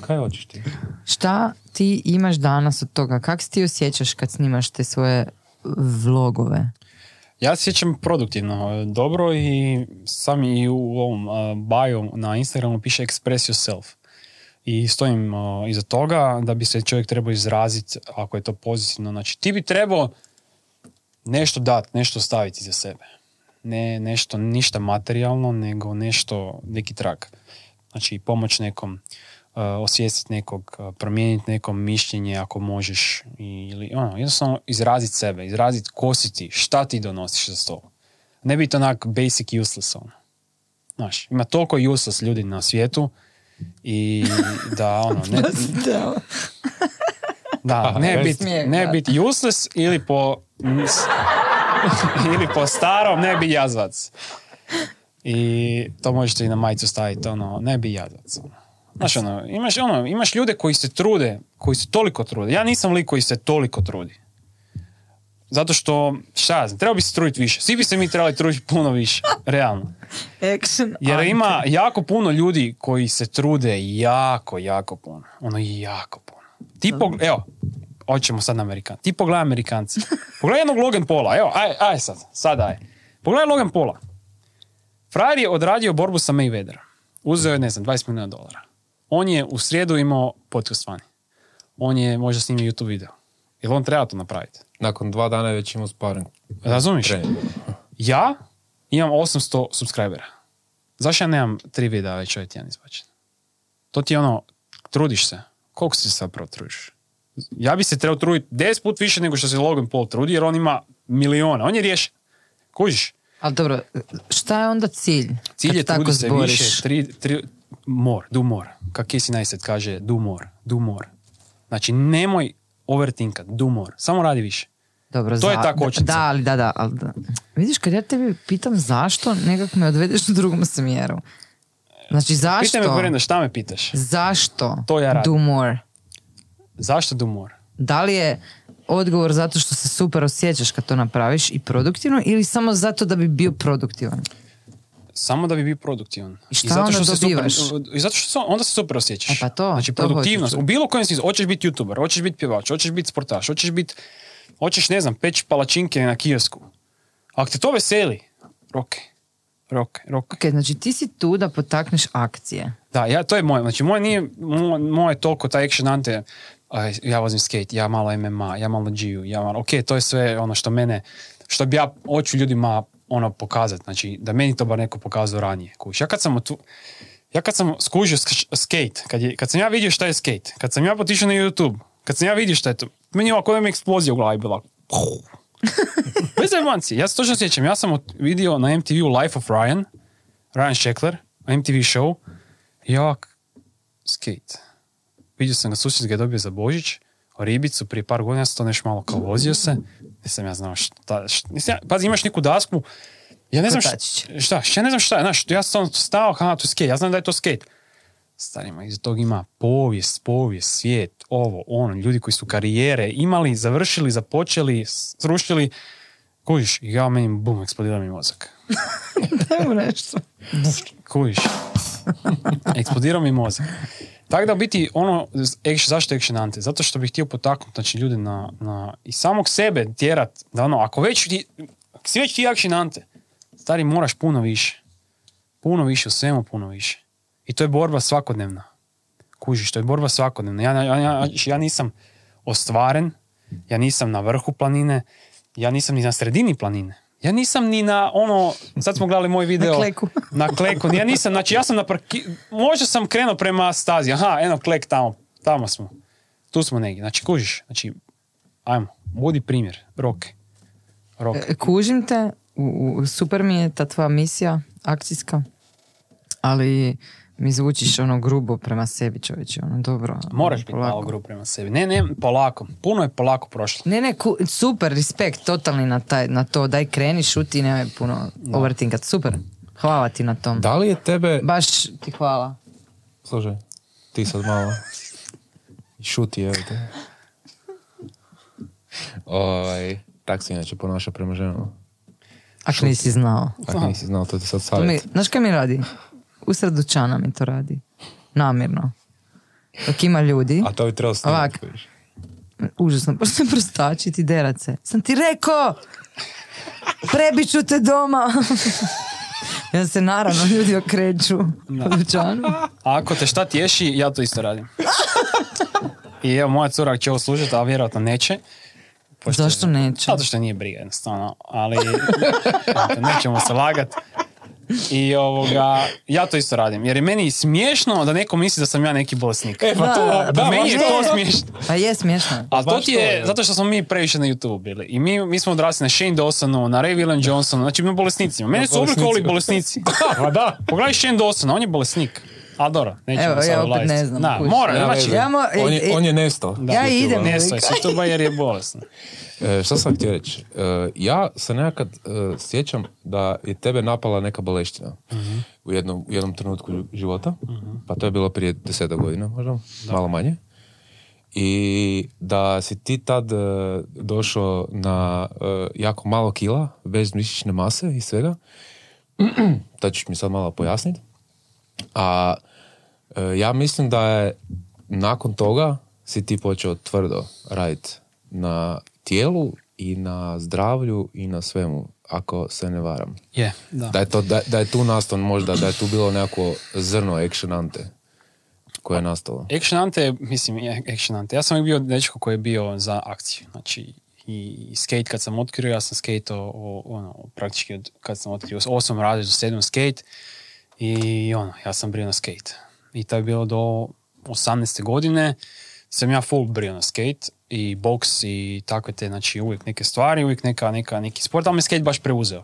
Kaj hoćeš ti? Šta ti imaš danas od toga? Kako se ti osjećaš kad snimaš te svoje vlogove? Ja se sjećam produktivno, e, dobro i sam i u ovom uh, bio na Instagramu piše express yourself. I stojim uh, iza toga da bi se čovjek trebao izraziti ako je to pozitivno. Znači ti bi trebao nešto dati, nešto staviti za sebe. Ne nešto, ništa materijalno, nego nešto, neki trag. Znači pomoć nekom, uh, osvijestiti nekog, uh, promijeniti nekom mišljenje ako možeš. Ili ono, jednostavno izraziti sebe, izraziti ko si ti, šta ti donosiš za stol. Ne biti onak basic useless ono. Znaš, ima toliko useless ljudi na svijetu i da ono, ne, da, ne biti ne bit useless ili po ili po starom ne bi jazvac. I to možete i na majicu staviti, ono, ne bi jazvac. ono. Znaš, ono, imaš, ono, imaš ljude koji se trude, koji se toliko trude. Ja nisam lik koji se toliko trudi. Zato što, šta ja znam, treba bi se truditi više. Svi bi se mi trebali truditi puno više, realno. Jer ima jako puno ljudi koji se trude jako, jako puno. Ono jako puno. Ti pog... Evo, hoćemo sad na Amerikan. Ti pogledaj Amerikanci. Pogledaj jednog Logan Paula. Evo, aj, aj sad. Sad aj. Pogledaj Logan Paula. Frajer je odradio borbu sa Mayweatherom. Uzeo je, ne znam, 20 milijuna dolara. On je u srijedu imao podcast vani. On je možda snimio YouTube video. Jel on treba to napraviti? Nakon dva dana je već imao sparing. Trening. Ja imam 800 subscribera. Zašto ja nemam tri videa već ovaj tjedan izbačen? To ti je ono, trudiš se. Koliko se zapravo trudiš? Ja bi se trebao truditi 10 put više nego što se Logan Paul trudi, jer on ima miliona. On je riješen. Kužiš? Ali dobro, šta je onda cilj? Cilj je tako trudi se zboriš? više. Tri, tri, more, do more. Kak Casey Neistat kaže, do more, do more. Znači, nemoj overthinkat, do more. Samo radi više. Dobro, To je za- ta da- kočnica. Da, ali da, da, ali da. Vidiš, kad ja tebi pitam zašto, nekako me odvedeš u drugom smjeru. Znači, zašto? Pitaj me Brenda, šta me pitaš? Zašto? To ja radim. Do more. Zašto do more? Da li je odgovor zato što se super osjećaš kad to napraviš i produktivno ili samo zato da bi bio produktivan? Samo da bi bio produktivan. I šta onda se dobivaš? Super, I zato što se, onda se super osjećaš. E pa to, znači to produktivnost. U bilo kojem smislu. Hoćeš biti youtuber, hoćeš biti pjevač, hoćeš biti sportaš, hoćeš biti, hoćeš ne znam, peći palačinke na kiosku. Ako te to veseli, roke, roke, roke. Ok, znači ti si tu da potakneš akcije. Da, ja, to je moje. Znači, moje nije, moje, moje toliko taj action ante, ja vozim skate, ja malo MMA, ja malo G-u, ja malo, ok, to je sve ono što mene, što bi ja hoću ljudima ono pokazati, znači, da meni to bar neko pokazao ranije. Kuš. Ja kad sam tu, ja kad sam skužio sk- skate, kad, je, kad sam ja vidio šta je skate, kad sam ja potišao na YouTube, kad sam ja vidio šta je to, meni je ovako mi eksplozija u glavi bila. Bez zajbanci, ja se točno sjećam, ja sam vidio na MTV Life of Ryan, Ryan Sheckler, MTV show, jak skate. Vidio sam ga, susjed ga je dobio za Božić, ribicu prije par godina, ja sam to nešto malo kao vozio se, nisam ja znao šta, šta nisam ja- pazi imaš neku dasku, ja ne znam šta, šta, ja ne znam šta znaš, ja sam stao, ha, to je skate, ja znam da je to skate. Starima, iza tog ima povijest, povijest, svijet, ovo, ono, ljudi koji su karijere imali, završili, započeli, srušili, kužiš, i ja meni, bum, eksplodira mi mozak. Evo nešto. Kužiš. Eksplodirao mi mozak. Tako da biti ono, action, zašto action ante? Zato što bih htio potaknuti znači, ljude na, na, i samog sebe tjerat, da ono, ako već ti, si već ti action ante, stari moraš puno više. Puno više, u svemu puno više. I to je borba svakodnevna. Kužiš, to je borba svakodnevna. Ja, ja, ja, ja nisam ostvaren, ja nisam na vrhu planine, ja nisam ni na sredini planine. Ja nisam ni na ono, sad smo gledali moj video. Na kleku. Na kleku. Ja nisam, znači ja sam na parki... Možda sam krenuo prema stazi. Aha, eno klek tamo. Tamo smo. Tu smo negdje. Znači kužiš. Znači, ajmo. Budi primjer. Roke. Roke. E, Kužim te, u, u- super mi je ta tvoja misija akcijska, ali mi zvučiš ono grubo prema sebi čovječe, ono dobro. Moraš biti polako. malo grub prema sebi. Ne, ne, polako. Puno je polako prošlo. Ne, ne, ku- super, respekt, totalni na, taj, na to, daj kreni, šuti i nemoj puno overthinkat, super. Hvala ti na tom. Da li je tebe... Baš ti hvala. Slušaj, ti sad malo... Šuti, evo te. Ovaj, tak se inače ponaša prema ženama. Ako nisi znao. Ako nisi znao, to ti sad mi, savjet. znaš kaj mi radi? Usred dućana mi to radi. Namjerno. Dok ima ljudi, A to bi trebalo snimati. užasno, počne prostačiti i derat se. Sam ti rekao! Prebit ću te doma! I onda se naravno ljudi okreću u dućanu. A ako te šta tješi, ja to isto radim. I evo, moja cura će ovo slušati, a vjerojatno neće. Pošto- Zašto neće? Zato što nije briga jednostavno, ali nećemo se lagat. I ovoga, ja to isto radim. Jer je meni smiješno da neko misli da sam ja neki bolesnik. E, pa to, Da, da, meni je to da. smiješno. Pa je smiješno. Ali to ti je, da. zato što smo mi previše na YouTube bili. I mi, mi smo odrasli na Shane Dawsonu, na Ray William Johnsonu, znači mi bolesnicima. Mene su oblikovali bolesnici. Pa da. Pogledaj Shane Dawsona, on je bolesnik. A dobro, nećemo Evo, ja opet ne znam, Da, mora, znači. Ja mo- on, je, on je nesto. Ja idem. nesto je jer je bolesno. E, šta sam htio reći? E, ja se nekad e, sjećam da je tebe napala neka boleština u, jednom, u jednom trenutku života, pa to je bilo prije deseta godina možda, malo manje. I da si ti tad došao na jako malo kila, bez mišićne mase i svega. to ćeš mi sad malo pojasniti. A ja mislim da je nakon toga si ti počeo tvrdo raditi na tijelu i na zdravlju i na svemu, ako se ne varam. Je, da. Da je, to, da, da je tu nastao možda, da je tu bilo neko zrno action ante koje je nastalo. Action Ante, mislim, je Action Ante. Ja sam uvijek bio dečko koji je bio za akciju. Znači, i skate kad sam otkrio, ja sam skateao, o- ono, praktički od, kad sam otkrio osam razred do sedam skate i ono, ja sam brio na skate. I to je bilo do 18. godine, sam ja full brio na skate i boks i takve te, znači uvijek neke stvari, uvijek neka, neka, neki sport, ali me skate baš preuzeo.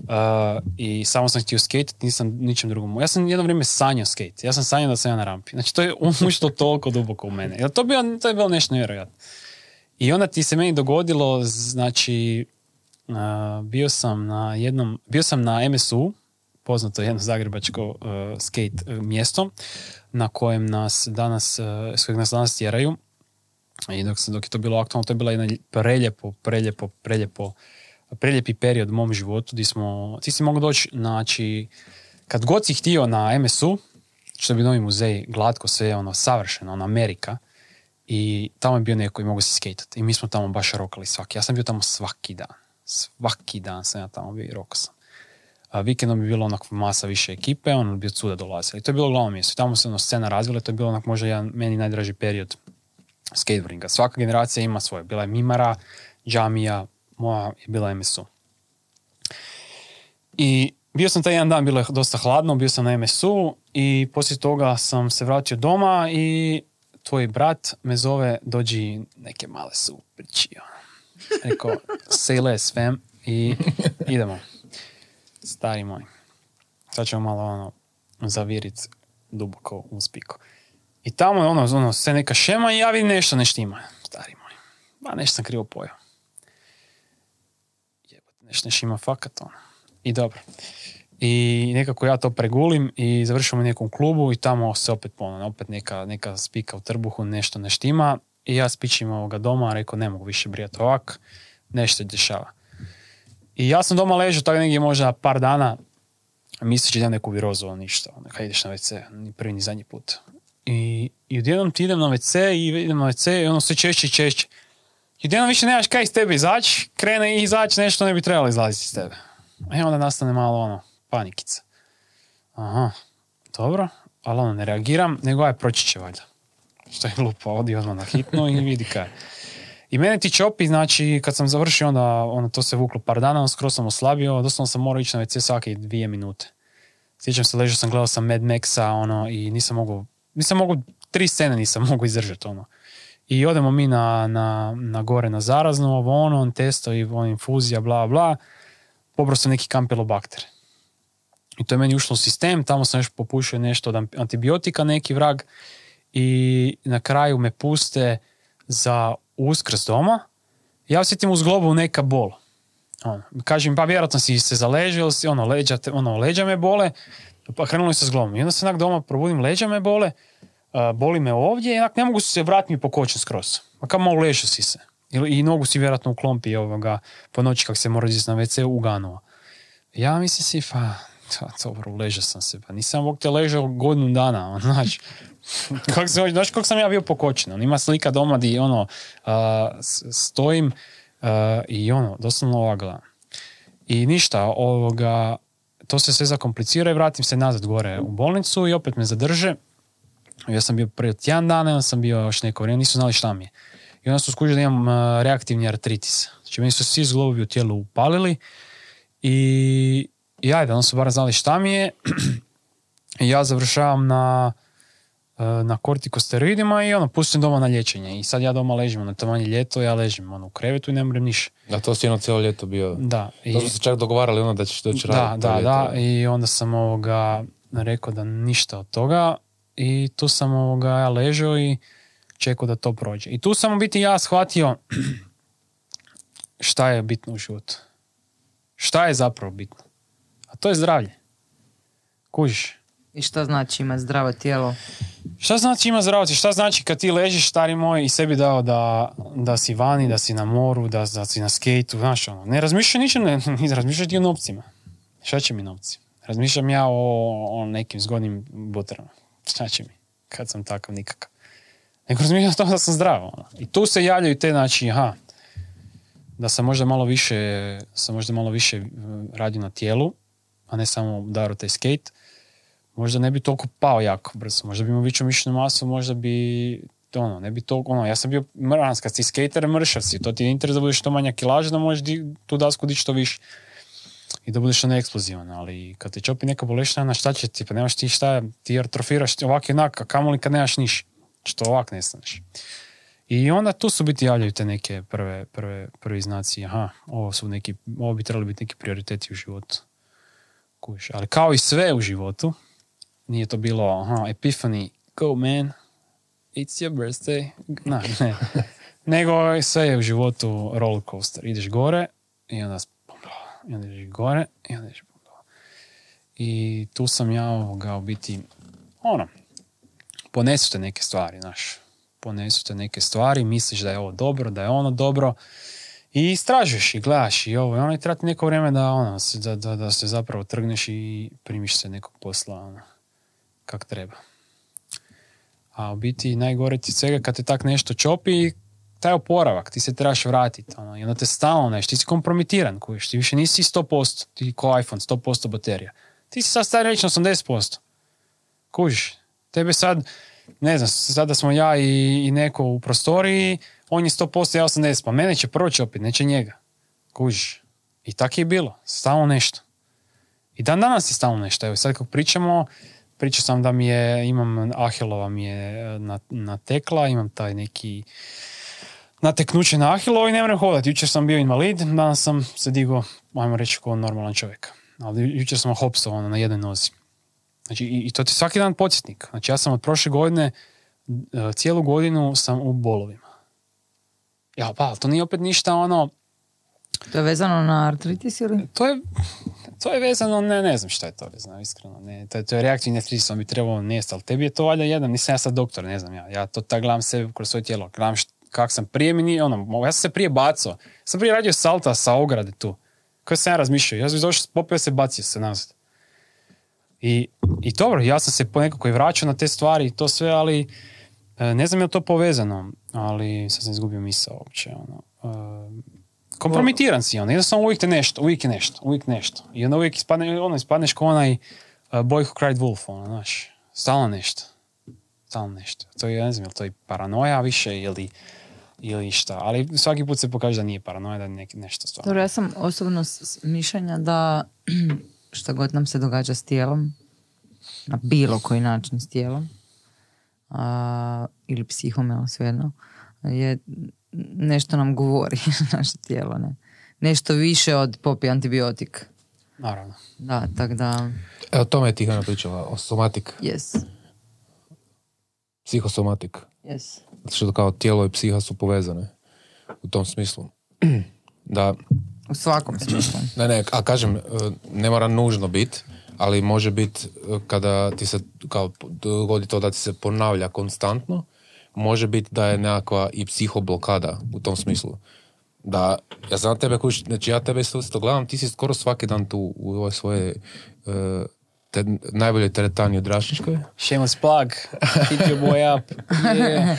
Uh, I samo sam htio skate, nisam ničem drugom. Ja sam jedno vrijeme sanjao skate. Ja sam sanjao da sam ja na rampi. Znači to je ušlo toliko duboko u mene. To, bio, to je bilo nešto nevjerojatno. I onda ti se meni dogodilo, znači, uh, bio sam na jednom, bio sam na MSU, poznato jedno zagrebačko uh, skate uh, mjesto, na kojem nas danas, uh, s kojeg nas danas tjeraju. I dok, sam, dok je to bilo aktualno, to je bila jedna lj- preljepo, preljepo, preljepo, preljepi period u mom životu gdje smo, ti si mogao doći, znači, kad god si htio na MSU, što bi novi muzej, glatko sve, ono, savršeno, ono, Amerika, i tamo je bio neko i mogu se skejtati. I mi smo tamo baš rokali svaki. Ja sam bio tamo svaki dan. Svaki dan sam ja tamo bio i rokao sam. A vikendom bi bilo onak masa više ekipe, ono bi od suda dolazili. I to je bilo glavno mjesto. I tamo se ono scena razvila, to je bilo onak možda jedan meni najdraži period skateboardinga. Svaka generacija ima svoje. Bila je Mimara, Džamija, moja je bila MSU. I bio sam taj jedan dan, bilo je dosta hladno, bio sam na MSU i poslije toga sam se vratio doma i tvoj brat me zove, dođi neke male su priči. ono. Rekao, say less, fam. I idemo. Stari moj. Sad ćemo malo ono, zavirit duboko u spiku. I tamo je ono, ono, sve neka šema i ja vidim nešto ne štima. Stari moj. Ma nešto sam krivo pojao. Jebote, nešto ne štima fakat ono. I dobro. I nekako ja to pregulim i završimo u nekom klubu i tamo se opet ponovno, opet neka, neka spika u trbuhu, nešto ne štima. I ja spičim ovoga doma, rekao ne mogu više brijati ovak, nešto se dešava. I ja sam doma ležao tako negdje možda par dana, misleći da imam neku virozu, ništa, ono, kad ideš na WC, ni prvi ni zadnji put. I, i odjednom ti idem na WC i idem na WC i ono sve češće i češće. I odjednom više nemaš kaj iz tebe izaći, krene izaći nešto ne bi trebalo izlaziti iz tebe. I onda nastane malo ono, panikica. Aha, dobro, ali ono, ne reagiram, nego aj proći će valjda. Što je glupo, odi odmah na hitno i vidi kaj. I mene ti čopi, znači, kad sam završio, onda ono, to se vuklo par dana, on skroz sam oslabio, doslovno sam morao ići na WC svake dvije minute. Sjećam se, ležao sam, gledao sam Mad Maxa, ono, i nisam mogao, nisam mogao, tri scene nisam mogao izdržati, ono. I odemo mi na, na, na gore na zarazno, ovo ono, on testo i on infuzija, bla, bla. Pobrao sam neki kampelobakter. I to je meni ušlo u sistem, tamo sam još popušio nešto od antibiotika, neki vrag. I na kraju me puste za uskrs doma. Ja osjetim uz globu neka bol. Ono, kažem, pa vjerojatno si se zaležio, ono, leđa, ono, leđa me bole, pa krenuli se s globom. I onda se onak doma probudim, leđa me bole, a, boli me ovdje i onak ne mogu se vratiti mi po kočen skroz. Pa kao malo ležao si se. Ili, I nogu si vjerojatno u klompi ovoga, po noći kak se mora na WC uganuo. Ja mislim si, pa, dobro, ležao sam se, pa nisam ovog te ležao godinu dana, znaš. Kako se, znaš kako sam ja bio pokočen, on ima slika doma di ono, s- stojim a, i ono, doslovno ova. I ništa, ovoga, to se sve zakomplicira i vratim se nazad gore u bolnicu i opet me zadrže. Ja sam bio prije tjedan dana, onda sam bio još neko vrijeme, nisu znali šta mi je. I onda su skužili da imam a, reaktivni artritis. Znači, meni su svi zglobovi u tijelu upalili i I ajde, oni su bar znali šta mi je. I ja završavam na, e, na kortikosteroidima i ono, pustim doma na liječenje. I sad ja doma ležim, ono, tamo je ljeto, ja ležim ono, u krevetu i ne moram niš. A to si jedno cijelo ljeto bio. Da. I, To smo se čak dogovarali ono da ćeš doći da, raditi. da, ljeto. da. I onda sam ovoga rekao da ništa od toga. I tu sam ovoga ja ležao i čekao da to prođe. I tu sam u biti ja shvatio šta je bitno u životu. Šta je zapravo bitno? A to je zdravlje. Kužiš? I šta znači ima zdravo tijelo? Šta znači ima zdravo tijelo? Šta znači kad ti ležiš, stari moj, i sebi dao da, da si vani, da si na moru, da, da si na skejtu, znaš ono. Ne razmišljaj ničem, ne, ne razmišljaj ti o novcima. Šta će mi novci? Razmišljam ja o, o nekim zgodnim buterama. Šta će mi? Kad sam takav nikakav. Nego razmišljam o tome da sam zdrav. Ono. I tu se javljaju te, znači, aha, da sam možda malo više, sam možda malo više radio na tijelu, a ne samo udarao taj skate, možda ne bi toliko pao jako brzo, možda bi imao veću mišićnu masu, možda bi ono, ne bi toliko, ono, ja sam bio mrans, kad si skater, mršav si, to ti je interes da budeš što manja kilaža, da možeš di, tu dasku dići što više i da budeš ono eksplozivan, ali kad te čopi neka boleština, na šta će ti, pa nemaš ti šta, ti atrofiraš ovak i onak, a kamoli kad nemaš niš, što ovak nestaneš. I onda tu su biti javljaju te neke prve, prve, prvi znaci, aha, ovo su neki, ovo bi trebali biti neki prioriteti u životu. Kuš. Ali kao i sve u životu, nije to bilo, aha, epiphany, go man, it's your birthday. Na, ne. Nego sve je u životu roller coaster. Ideš gore i onda i onda ideš gore i onda ideš I tu sam ja ovoga u biti, ono, ponesu te neke stvari, znaš. Ponesu te neke stvari, misliš da je ovo dobro, da je ono dobro. I istražuješ i gledaš i ovo i ono i treba neko vrijeme da, ono, da, da, da se zapravo trgneš i primiš se nekog posla ono, kak treba. A u biti najgore ti svega kad te tak nešto čopi, taj oporavak, ti se trebaš vratiti. Ono, I onda te stalno nešto, ti si kompromitiran, kužiš, ti više nisi 100%, ti ko iPhone, 100% baterija. Ti si sad stari reći na 80%. Kužiš, tebe sad, ne znam, sada smo ja i, i neko u prostoriji, on je 100%, ja 80%, pa mene će prvo čopit, neće njega. Kužiš. I tako je bilo, stalno nešto. I dan danas je stalno nešto. Evo sad kako pričamo, pričao sam da mi je, imam, Ahilova mi je e, na- natekla, imam taj neki nateknuće na Ahilovo i ne moram hodati. Jučer sam bio invalid, danas sam se digao, ajmo reći, kao normalan čovjek. Ali ju- jučer sam hopsao ono, na jednoj nozi. Znači, i, i to ti je svaki dan podsjetnik. Znači, ja sam od prošle godine, e, cijelu godinu sam u bolovima. Ja, pa, to nije opet ništa ono, To je vezano na artritis ili? to je, to je vezano, ne, ne znam šta je to vezano, iskreno. Ne, to, je- to je reaktivni artritis, on bi trebao nestati, ali tebi je to valjda jedan, nisam ja sad doktor, ne znam ja. Ja to tak gledam sebe kroz svoje tijelo, gledam kak sam prije mi ono, ja sam se prije bacao, sam prije radio salta sa ograde tu. Kako sam ja razmišljao, ja sam došao, popio se, bacio se nazad. I, I dobro, ja sam se ponekako i vraćao na te stvari i to sve, ali e, ne znam je li to povezano, ali sad sam izgubio misao uopće. Ono. E, kompromitiran si, ono, jednostavno uvijek te nešto, uvijek je nešto, uvijek nešto. I onda uvijek ispadne, ono, ispadneš kao onaj uh, boy who cried wolf, ono, znaš, stalno nešto. Stalno nešto. To je, ne znam, je to i paranoja više ili, ili šta, ali svaki put se pokaže da nije paranoja, da je nek, nešto stvarno. Dobro, ja sam osobno mišljenja da šta god nam se događa s tijelom, na bilo koji način s tijelom, a, ili psihom, evo svejedno, je nešto nam govori naše tijelo, ne. Nešto više od popi antibiotik. Naravno. Da, tak da, Evo, o tome je Tihana pričala, o somatik, yes, psihosomatik. yes. Zato što kao tijelo i psiha su povezane u tom smislu. Da, U svakom smislu. ne, ne, a kažem, e, ne mora nužno biti, ali može biti e, kada ti se kao dogodi to da ti se ponavlja konstantno, može biti da je nekakva i psihoblokada u tom smislu. Da, ja znam tebe kuć, znači ja tebe isto gledam, ti si skoro svaki dan tu u ovoj svoje e, te, najbolje teretani u Drašničkoj. Shameless plug, hit your boy up. Yeah.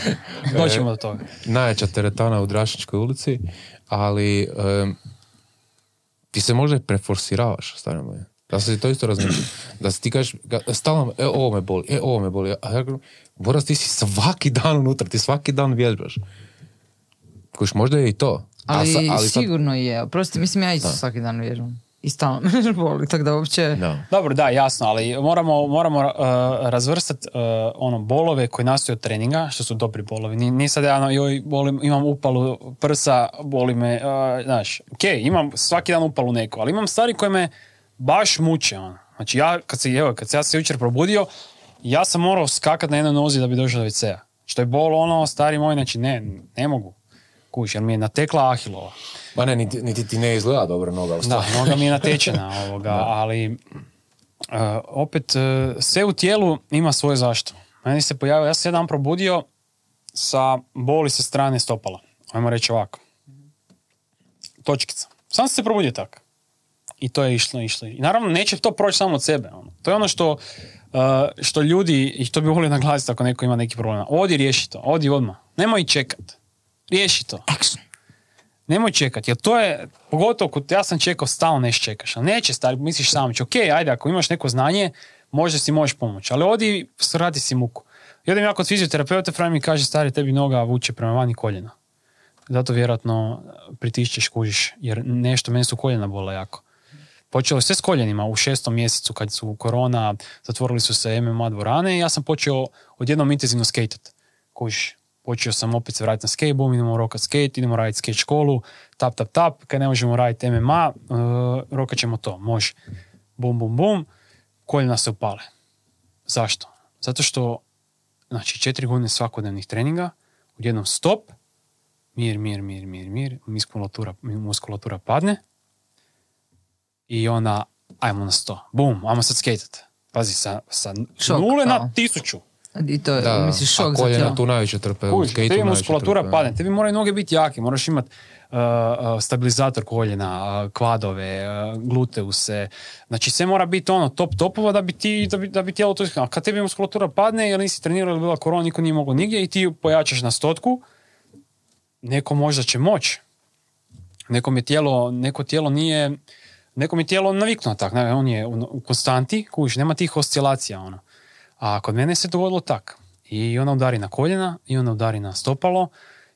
Doćemo do toga. najjača teretana u Drašničkoj ulici, ali em, ti se možda i preforsiravaš, stvarno moje. Da se to isto razmišlja. Da se ti kažeš, stalno, e, ovo me boli, e, ovo me boli. A ja Boras, ti si svaki dan unutra, ti svaki dan vježbaš. Kojiš, možda je i to. Ali, sa- ali sad- sigurno je. Prosti, mislim, ja isto svaki dan vježbam. i stalno me boli, tako da uopće... Da. Dobro, da, jasno, ali moramo, moramo uh, razvrstati uh, ono bolove koji nastaju od treninga, što su dobri bolovi. Ni, nije sad ja, ono, joj, bolim, imam upalu prsa, boli me, uh, znaš, ok, imam svaki dan upalu neku, ali imam stvari koje me baš muče, ono. Znači ja, kad se, evo, kad se ja se jučer probudio, ja sam morao skakat na jednoj nozi da bi došao do WC-a. Što je bol ono, stari moj, znači ne, ne mogu. Kuš, jer mi je natekla ahilova. Ma ne, niti, niti ti ne izgleda dobro noga. u Da, noga mi je natečena, ovoga, ali uh, opet uh, sve u tijelu ima svoje zašto. Meni se pojavio, ja sam jedan probudio sa boli sa strane stopala. Ajmo reći ovako. Točkica. Sam se probudio tako. I to je išlo, išlo. I naravno neće to proći samo od sebe. Ono. To je ono što, što ljudi, i što bi volio naglasiti ako neko ima neki problem. Odi riješi to, odi odmah. Nemoj čekat. Riješi to. Nemoj čekati, jer to je, pogotovo kod, ja sam čekao, stalno nešto čekaš, ali neće stari, misliš sam će, ok, ajde, ako imaš neko znanje, možda si možeš pomoći, ali odi, radi si muku. I odem ja kod fizioterapeuta, Fran mi kaže, stari, tebi noga vuče prema vani koljena. Zato vjerojatno pritišćeš, kužiš, jer nešto, meni su koljena bola jako. Počelo sve s koljenima u šestom mjesecu kad su korona, zatvorili su se MMA dvorane i ja sam počeo odjednom intenzivno skejtat. Kužiš, počeo sam opet se vratiti na skate, bum, idemo rokat skate, idemo raditi skate školu, tap, tap, tap, kad ne možemo raditi MMA, uh, rokat ćemo to, može. Bum, bum, bum, koljena se upale. Zašto? Zato što, znači, četiri godine svakodnevnih treninga, odjednom stop, mir, mir, mir, mir, mir, muskulatura, muskulatura padne i onda ajmo na sto. Bum, ajmo sad skatat. Pazi, sa, sa Šok, nule na tisuću. I to je, Da, misliš, šok a za tijelo. tu najviše trpe. skateu tebi muskulatura trpe. padne, tebi moraju noge biti jake, moraš imat uh, uh, stabilizator koljena, uh, kvadove, uh, gluteuse, znači sve mora biti ono top topova da bi ti, da bi, da bi tijelo to A kad tebi muskulatura padne, jer nisi trenirao ili bila korona, niko nije mogao nigdje i ti ju pojačaš na stotku, neko možda će moć. Nekom je tijelo, neko tijelo nije, nekom je tijelo naviknuo tak, ne, on je u, u konstanti, kužiš, nema tih oscilacija, ono. A kod mene se dogodilo tak. I ona udari na koljena, i ona udari na stopalo,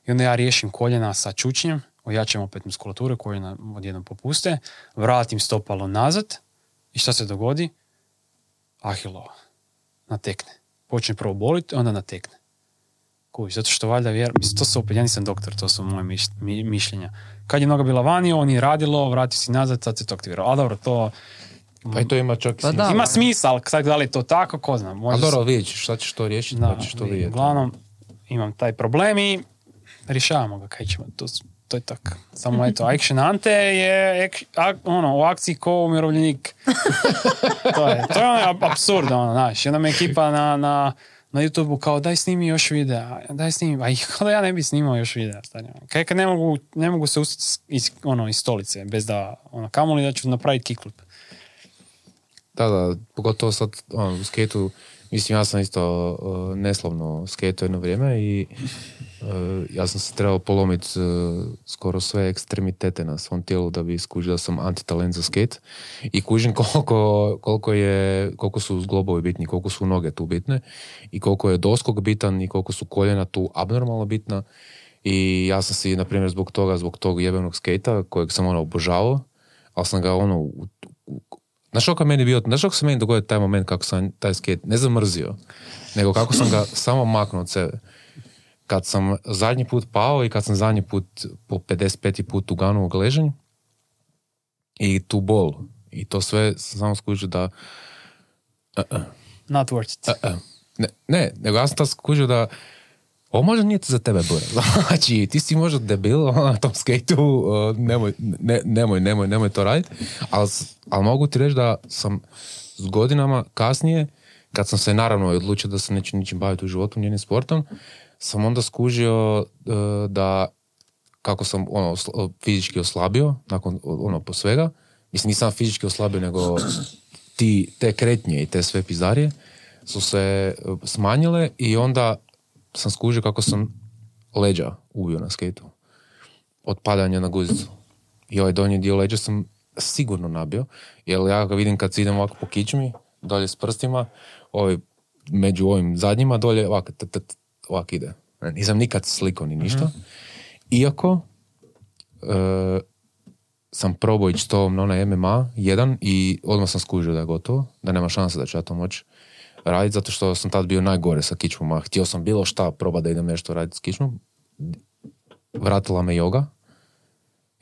i onda ja riješim koljena sa čučnjem, ojačam opet muskulaturu, koljena odjednom popuste, vratim stopalo nazad, i šta se dogodi? Ahilova. Natekne. Počne prvo boliti, onda natekne. Kužiš, zato što valjda vjer... Mislim, to su opet, ja nisam doktor, to su moje miš- mi- mišljenja. Kad je noga bila vani, on je radilo, vratio si nazad, sad se to aktiviralo. Ali dobro, to Pa i to ima čak i Pa smisla. da. ima smisla, ali sad da li je to tako, ko zna. Ali Može dobro, vidjet ćeš, sad ćeš to riješiti, da, pa ćeš to vidjeti. Uglavnom, imam taj problem i rješavamo ga, kaj ćemo, to, to je tako. Samo eto, Action Ante je ek, ak- ono, u akciji ko umirovljenik. to je, to je ono absurd, ono, znaš, jedna me ekipa na, na, na YouTube kao daj snimi još videa, daj snimi, a i kao da ja ne bi snimao još videa. stari, ono. Kaj kad ne mogu, ne mogu se ustati iz, ono, iz stolice, bez da, ono, kamoli da ću napraviti kickflip. Da, da, pogotovo sad ono, u skateu, mislim ja sam isto uh, neslovno skateao jedno vrijeme i uh, ja sam se trebao polomiti skoro sve ekstremitete na svom tijelu da bi skužio da sam antitalent za skate i kužim koliko, koliko, je, koliko su zglobovi bitni, koliko su noge tu bitne i koliko je doskok bitan i koliko su koljena tu abnormalno bitna. I ja sam si, na primjer, zbog toga, zbog tog jebenog skejta kojeg sam ono obožavao, ali sam ga ono u, u, Znaš kako meni bio, znaš kako se meni dogodio taj moment kako sam taj skate ne zamrzio, nego kako sam ga samo maknuo od sebe. Kad sam zadnji put pao i kad sam zadnji put po 55. put uganuo u leženju i tu bol i to sve sam samo skužio da Not worth it. E, ne, ne, nego ja sam tad skužio da ovo možda nije za tebe bure. Znači, ti si možda debil na tom skateu, nemoj, ne, nemoj, nemoj, nemoj to raditi, ali, ali mogu ti reći da sam s godinama kasnije, kad sam se naravno odlučio da se neću ničim baviti u životu, njenim sportom, sam onda skužio uh, da kako sam ono, fizički oslabio, nakon ono po svega, mislim nisam fizički oslabio, nego ti, te kretnje i te sve pizarije su se uh, smanjile i onda sam skužio kako sam leđa ubio na skejtu. Od padanja na guzicu. I ovaj donji dio leđa sam sigurno nabio, jer ja ga vidim kad idem ovako po kičmi, dolje s prstima, ovaj, među ovim zadnjima, dolje ovako, t- t- t- ovako ide. Nisam nikad slikao ni ništa. Iako, e, sam probao ići tobom na onaj MMA jedan i odmah sam skužio da je gotovo, da nema šanse da ću ja to moći raditi, zato što sam tad bio najgore sa kičmom, htio sam bilo šta probati da idem nešto raditi s kičmom. Vratila me joga.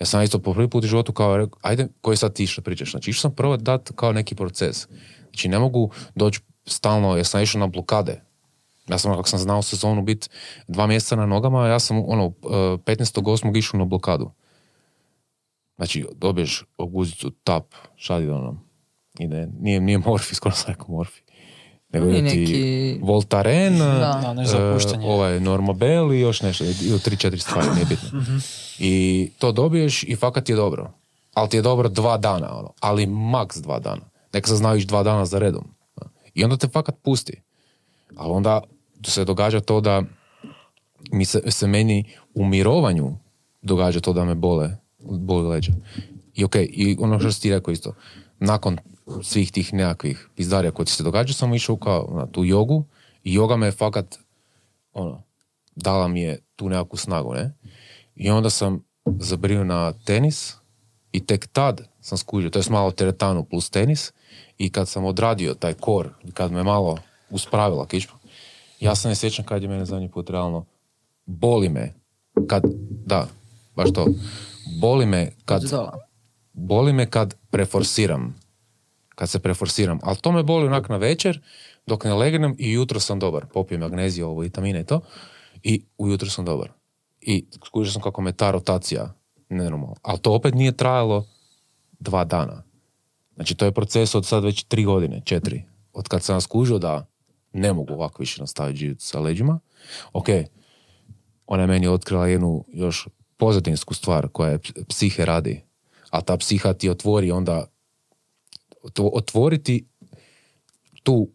Ja sam isto po prvi put u životu kao, rekao, ajde, koji sad ti pričaš? Znači, išao sam prvo dati kao neki proces. Znači, ne mogu doći stalno, ja sam išao na blokade. Ja sam, kako sam znao sezonu biti dva mjeseca na nogama, ja sam ono, 15.8. išao na blokadu. Znači, dobiješ oguzicu, tap, šadidonom. Ide, nije, nije morfi, skoro sam rekao morfi. Nego ide ti neki- Voltaren, Da. Da, opuštanje. ovaj, Normabel i još nešto, ili tri, četiri stvari, nije bitno. I to dobiješ i fakat ti je dobro. Ali ti je dobro dva dana, ono. ali maks dva dana. Neka se znaju ići dva dana za redom. I onda te fakat pusti. Ali onda se događa to da mi se, se meni u mirovanju događa to da me bole, boli leđa. I ok, i ono što si ti rekao isto, nakon svih tih nekakvih pizdarija koji ti se događa, sam išao kao na tu jogu i joga me je fakat ono, dala mi je tu nekakvu snagu, ne? I onda sam zabrio na tenis i tek tad sam skužio, to je malo teretanu plus tenis i kad sam odradio taj kor, kad me malo uspravila kičma, ja sam ne sjećam kad je mene zadnji put realno boli me kad, da, baš to, boli me kad, boli me kad preforsiram. Kad se preforsiram. Ali to me boli onak na večer, dok ne legnem i jutro sam dobar. Popijem magneziju, ovo, vitamine i to. I ujutro sam dobar. I skužio sam kako me ta rotacija nenormalno. Ali to opet nije trajalo dva dana. Znači to je proces od sad već tri godine, četiri. Od kad sam skužio da ne mogu ovako više nastaviti živjeti sa leđima. Ok, ona je meni otkrila jednu još pozadinsku stvar koja je ps- psihe radi. A ta psiha ti otvori onda otvoriti tu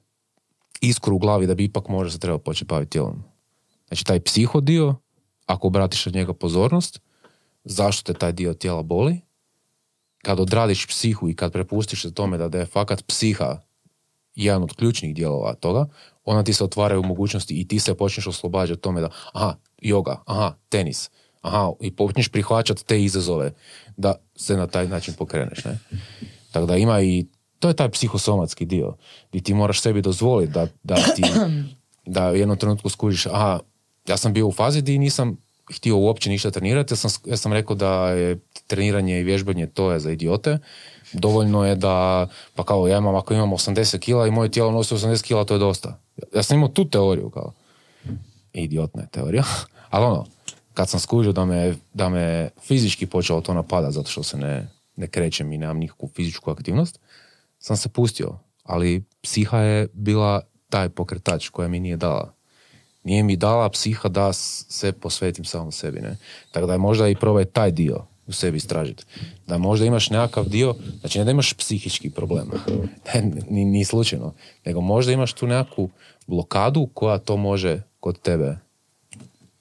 iskru u glavi da bi ipak možda se trebao početi baviti tijelom. Znači taj psiho dio, ako obratiš od njega pozornost, zašto te taj dio tijela boli, kad odradiš psihu i kad prepustiš se tome da, da je fakat psiha jedan od ključnih dijelova toga, onda ti se otvaraju mogućnosti i ti se počneš oslobađati tome da, aha, yoga, aha, tenis, aha, i počneš prihvaćati te izazove da se na taj način pokreneš, ne? Tako da ima i, to je taj psihosomatski dio, gdje ti moraš sebi dozvoliti da, da ti, da u jednom trenutku skužiš, aha, ja sam bio u fazi gdje nisam htio uopće ništa trenirati, ja sam, ja sam rekao da je treniranje i vježbanje to je za idiote, dovoljno je da, pa kao ja imam, ako imam 80 kila i moje tijelo nosi 80 kila, to je dosta. Ja sam imao tu teoriju, kao, idiotna je teorija, ali ono, kad sam skužio da me, da me fizički počelo to napada zato što se ne, ne krećem i nemam nikakvu fizičku aktivnost, sam se pustio, ali psiha je bila taj pokretač koja mi nije dala. Nije mi dala psiha da se posvetim samom sebi, ne. Tako da je možda i probaj taj dio u sebi istražiti. Da možda imaš nekakav dio, znači ne da imaš psihički problem, ni, ni slučajno, nego možda imaš tu nekakvu blokadu koja to može kod tebe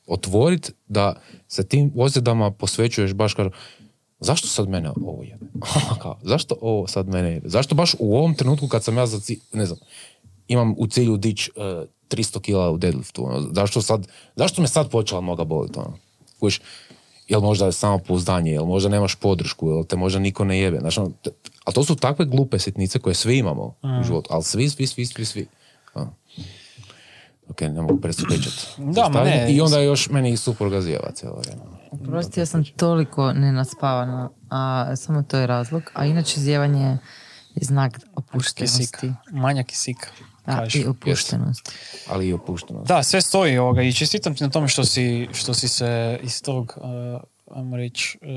otvoriti da se tim ozljedama posvećuješ baš kao zašto sad mene ovo jebe? Zašto ovo sad mene jebe? Zašto baš u ovom trenutku kad sam ja za cilj, ne znam, imam u cilju dić uh, 300 kila u deadliftu, ono, zašto sad, zašto me sad počela noga boliti, ono? Kužiš, jel možda je samo pouzdanje, jel možda nemaš podršku, jel te možda niko ne jebe, znaš, ono, te- ali to su takve glupe sitnice koje svi imamo u životu, ali svi, svi, svi, svi, svi. Ono. Ok, ne mogu prespričati. Da, ma ne. I onda još meni i supruga zijeva cijelo vrijeme. Prosti, ja sam toliko nenaspavana, a samo to je razlog. A inače zjevanje je znak opuštenosti. Kisika. Manja kisika. Da, kažu. i opuštenosti. Ali i opušteno. Da, sve stoji ovoga i čestitam ti na tome što si, što si se iz tog, uh, ajmo reći, uh,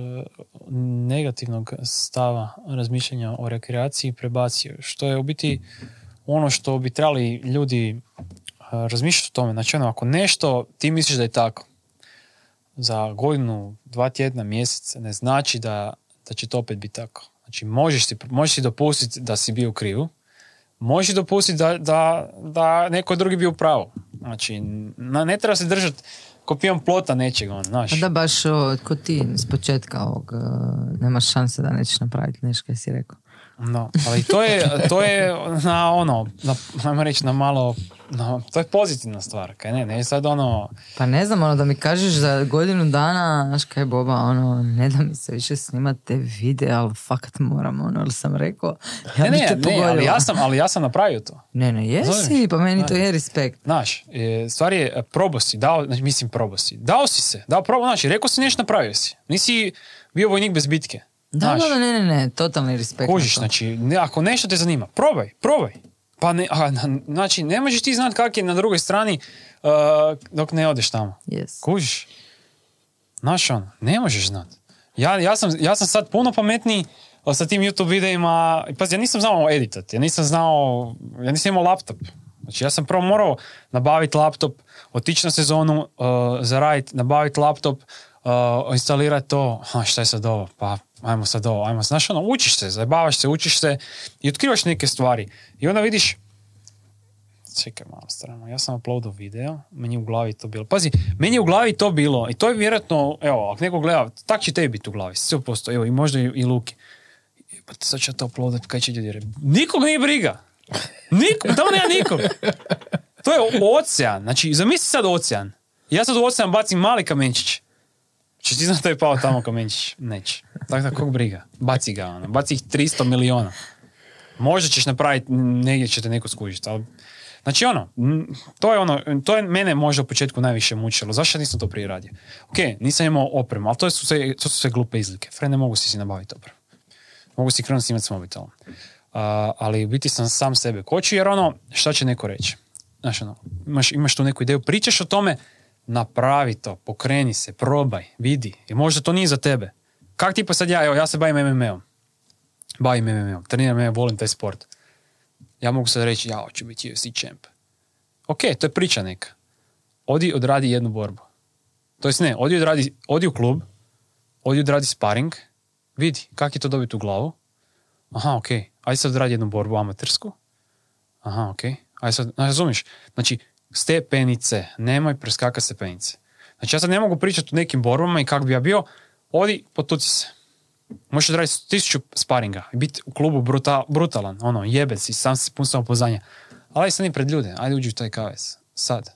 negativnog stava razmišljanja o rekreaciji prebacio. Što je u biti ono što bi trebali ljudi uh, razmišljati o tome. Znači ono, ako nešto ti misliš da je tako, za godinu, dva tjedna, mjesec, ne znači da, da će to opet biti tako. Znači možeš si, možeš si dopustiti da si bio u krivu, možeš dopustiti da, da, da neko drugi bio u pravu. Znači, na, ne treba se držati ko plota nečega, ono, znaš. Da baš o, ko ti s početka ovog, e, nemaš šanse da nećeš napraviti nešto kaj si rekao. No, ali to je, to je na ono, na, ajmo reći na malo, na, to je pozitivna stvar, kaj ne, ne sad ono, Pa ne znam, ono da mi kažeš za godinu dana, znaš kaj Boba, ono, ne da mi se više snimate videa, ali fakat moram, ono, ali sam rekao, ja ne, bi ne, te ne, pogodila. ali ja sam, ali ja sam napravio to. Ne, ne, jesi, Zoveš? pa meni to je respekt. Znaš, e, stvar je, probao si, dao, znači, mislim probao si, dao si se, dao probao, znači, rekao si nešto, napravio si. Nisi bio vojnik bez bitke. Da, Znaš, da, da, ne, ne, ne, totalni respekt. na Kužiš, to. znači, ne, ako nešto te zanima, probaj, probaj. Pa ne, a, na- znači, ne možeš ti znati kak je na drugoj strani uh, dok ne odeš tamo. Yes. Kužiš? Znaš ono, ne možeš znati. Ja, ja, sam, ja sam sad puno pametniji uh, sa tim YouTube videima. Pazi, ja nisam znao editat, ja nisam znao, ja nisam imao laptop. Znači, ja sam prvo morao nabaviti laptop, otići na sezonu, uh, zaraditi, nabaviti laptop, uh, instalirati to. Ha, šta je sad ovo? Pa, ajmo sad ovo, ajmo. Znaš, ono, učiš se, zabavaš se, učiš se i otkrivaš neke stvari. I onda vidiš, Čekaj malo strano, ja sam uploadao video, meni u glavi to bilo. Pazi, meni u glavi to bilo i to je vjerojatno, evo, ako neko gleda, tak će tebi biti u glavi, 100%, evo, i možda i, i Luki. Pa sad ću to uploadat, kaj će ljudi reći? Nikog nije briga. Nikog, tamo nema nikog. To je ocean, znači, zamisli sad ocean. Ja sad u ocean bacim mali kamenčić. Češ ti znati da je pao tamo kamenčić? Neće. Tako da kog briga? Baci ga, ono. Baci ih 300 miliona. Možda ćeš napraviti, negdje će te neko skužiti, ali... Znači ono, to je ono, to je mene možda u početku najviše mučilo. Zašto nisam to prije radio? Ok, nisam imao opremu, ali to su sve, to su sve glupe izlike. Fre, ne mogu si si nabaviti opremu. Mogu si krenuti snimati s mobitelom. A, ali biti sam sam sebe kočio, jer ono, šta će neko reći? Znaš, ono, imaš, imaš tu neku ideju, pričaš o tome, napravi to, pokreni se, probaj, vidi. I možda to nije za tebe. Kak tipa sad ja, evo, ja se bavim MMA-om. Bavim MMA-om, treniram MMA, volim taj sport. Ja mogu sad reći, ja hoću biti UFC champ. Ok, to je priča neka. Odi odradi jednu borbu. To jest ne, odi, odradi, odi u klub, odi odradi sparing, vidi kak je to dobiti u glavu. Aha, ok, ajde sad odradi jednu borbu amatersku. Aha, ok, ajde sad, razumiješ? Znači, stepenice, nemoj preskaka stepenice. Znači, ja sad ne mogu pričati o nekim borbama i kak bi ja bio, odi, potuci se. Možeš odraditi tisuću sparinga i biti u klubu bruta, brutalan, ono, jebec i sam si pun samopouzdanja. Ali ajde sad i pred ljude, ajde uđi u taj kavez. Sad.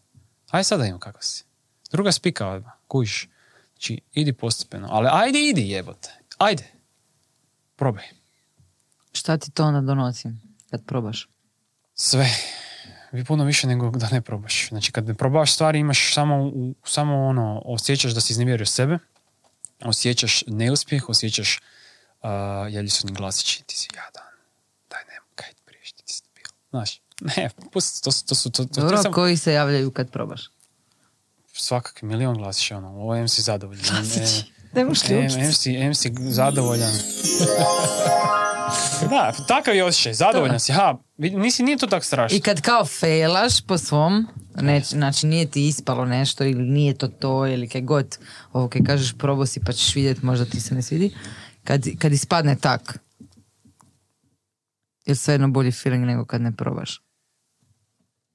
Ajde sad da imam kakav si. Druga spika odmah, kužiš. Znači, idi postepeno. Ali ajde, idi jebote. Ajde. Probaj. Šta ti to onda donosi kad probaš? Sve. Vi puno više nego da ne probaš. Znači, kad ne probaš stvari, imaš samo, u- samo ono, osjećaš da si iznevjerio sebe, osjećaš neuspjeh, osjećaš uh, jelji su ni glasići, ti si jadan, daj ne, kaj ti priješ, ti si debil. Znaš, ne, pusti, to, to su, to, to, to Dobro, je samo koji se javljaju kad probaš? svakakvi milion glasića, ono, ovo em si zadovoljan. Ne možeš em si zadovoljan. da, takav je osjećaj, zadovoljan si, ha, nisi, nije to tako strašno. I kad kao failaš po svom, neć, znači nije ti ispalo nešto ili nije to to ili kaj god, ovo kaj kažeš probao si pa ćeš vidjeti, možda ti se ne svidi, kad, kad ispadne tak, je svejedno bolji feeling nego kad ne probaš.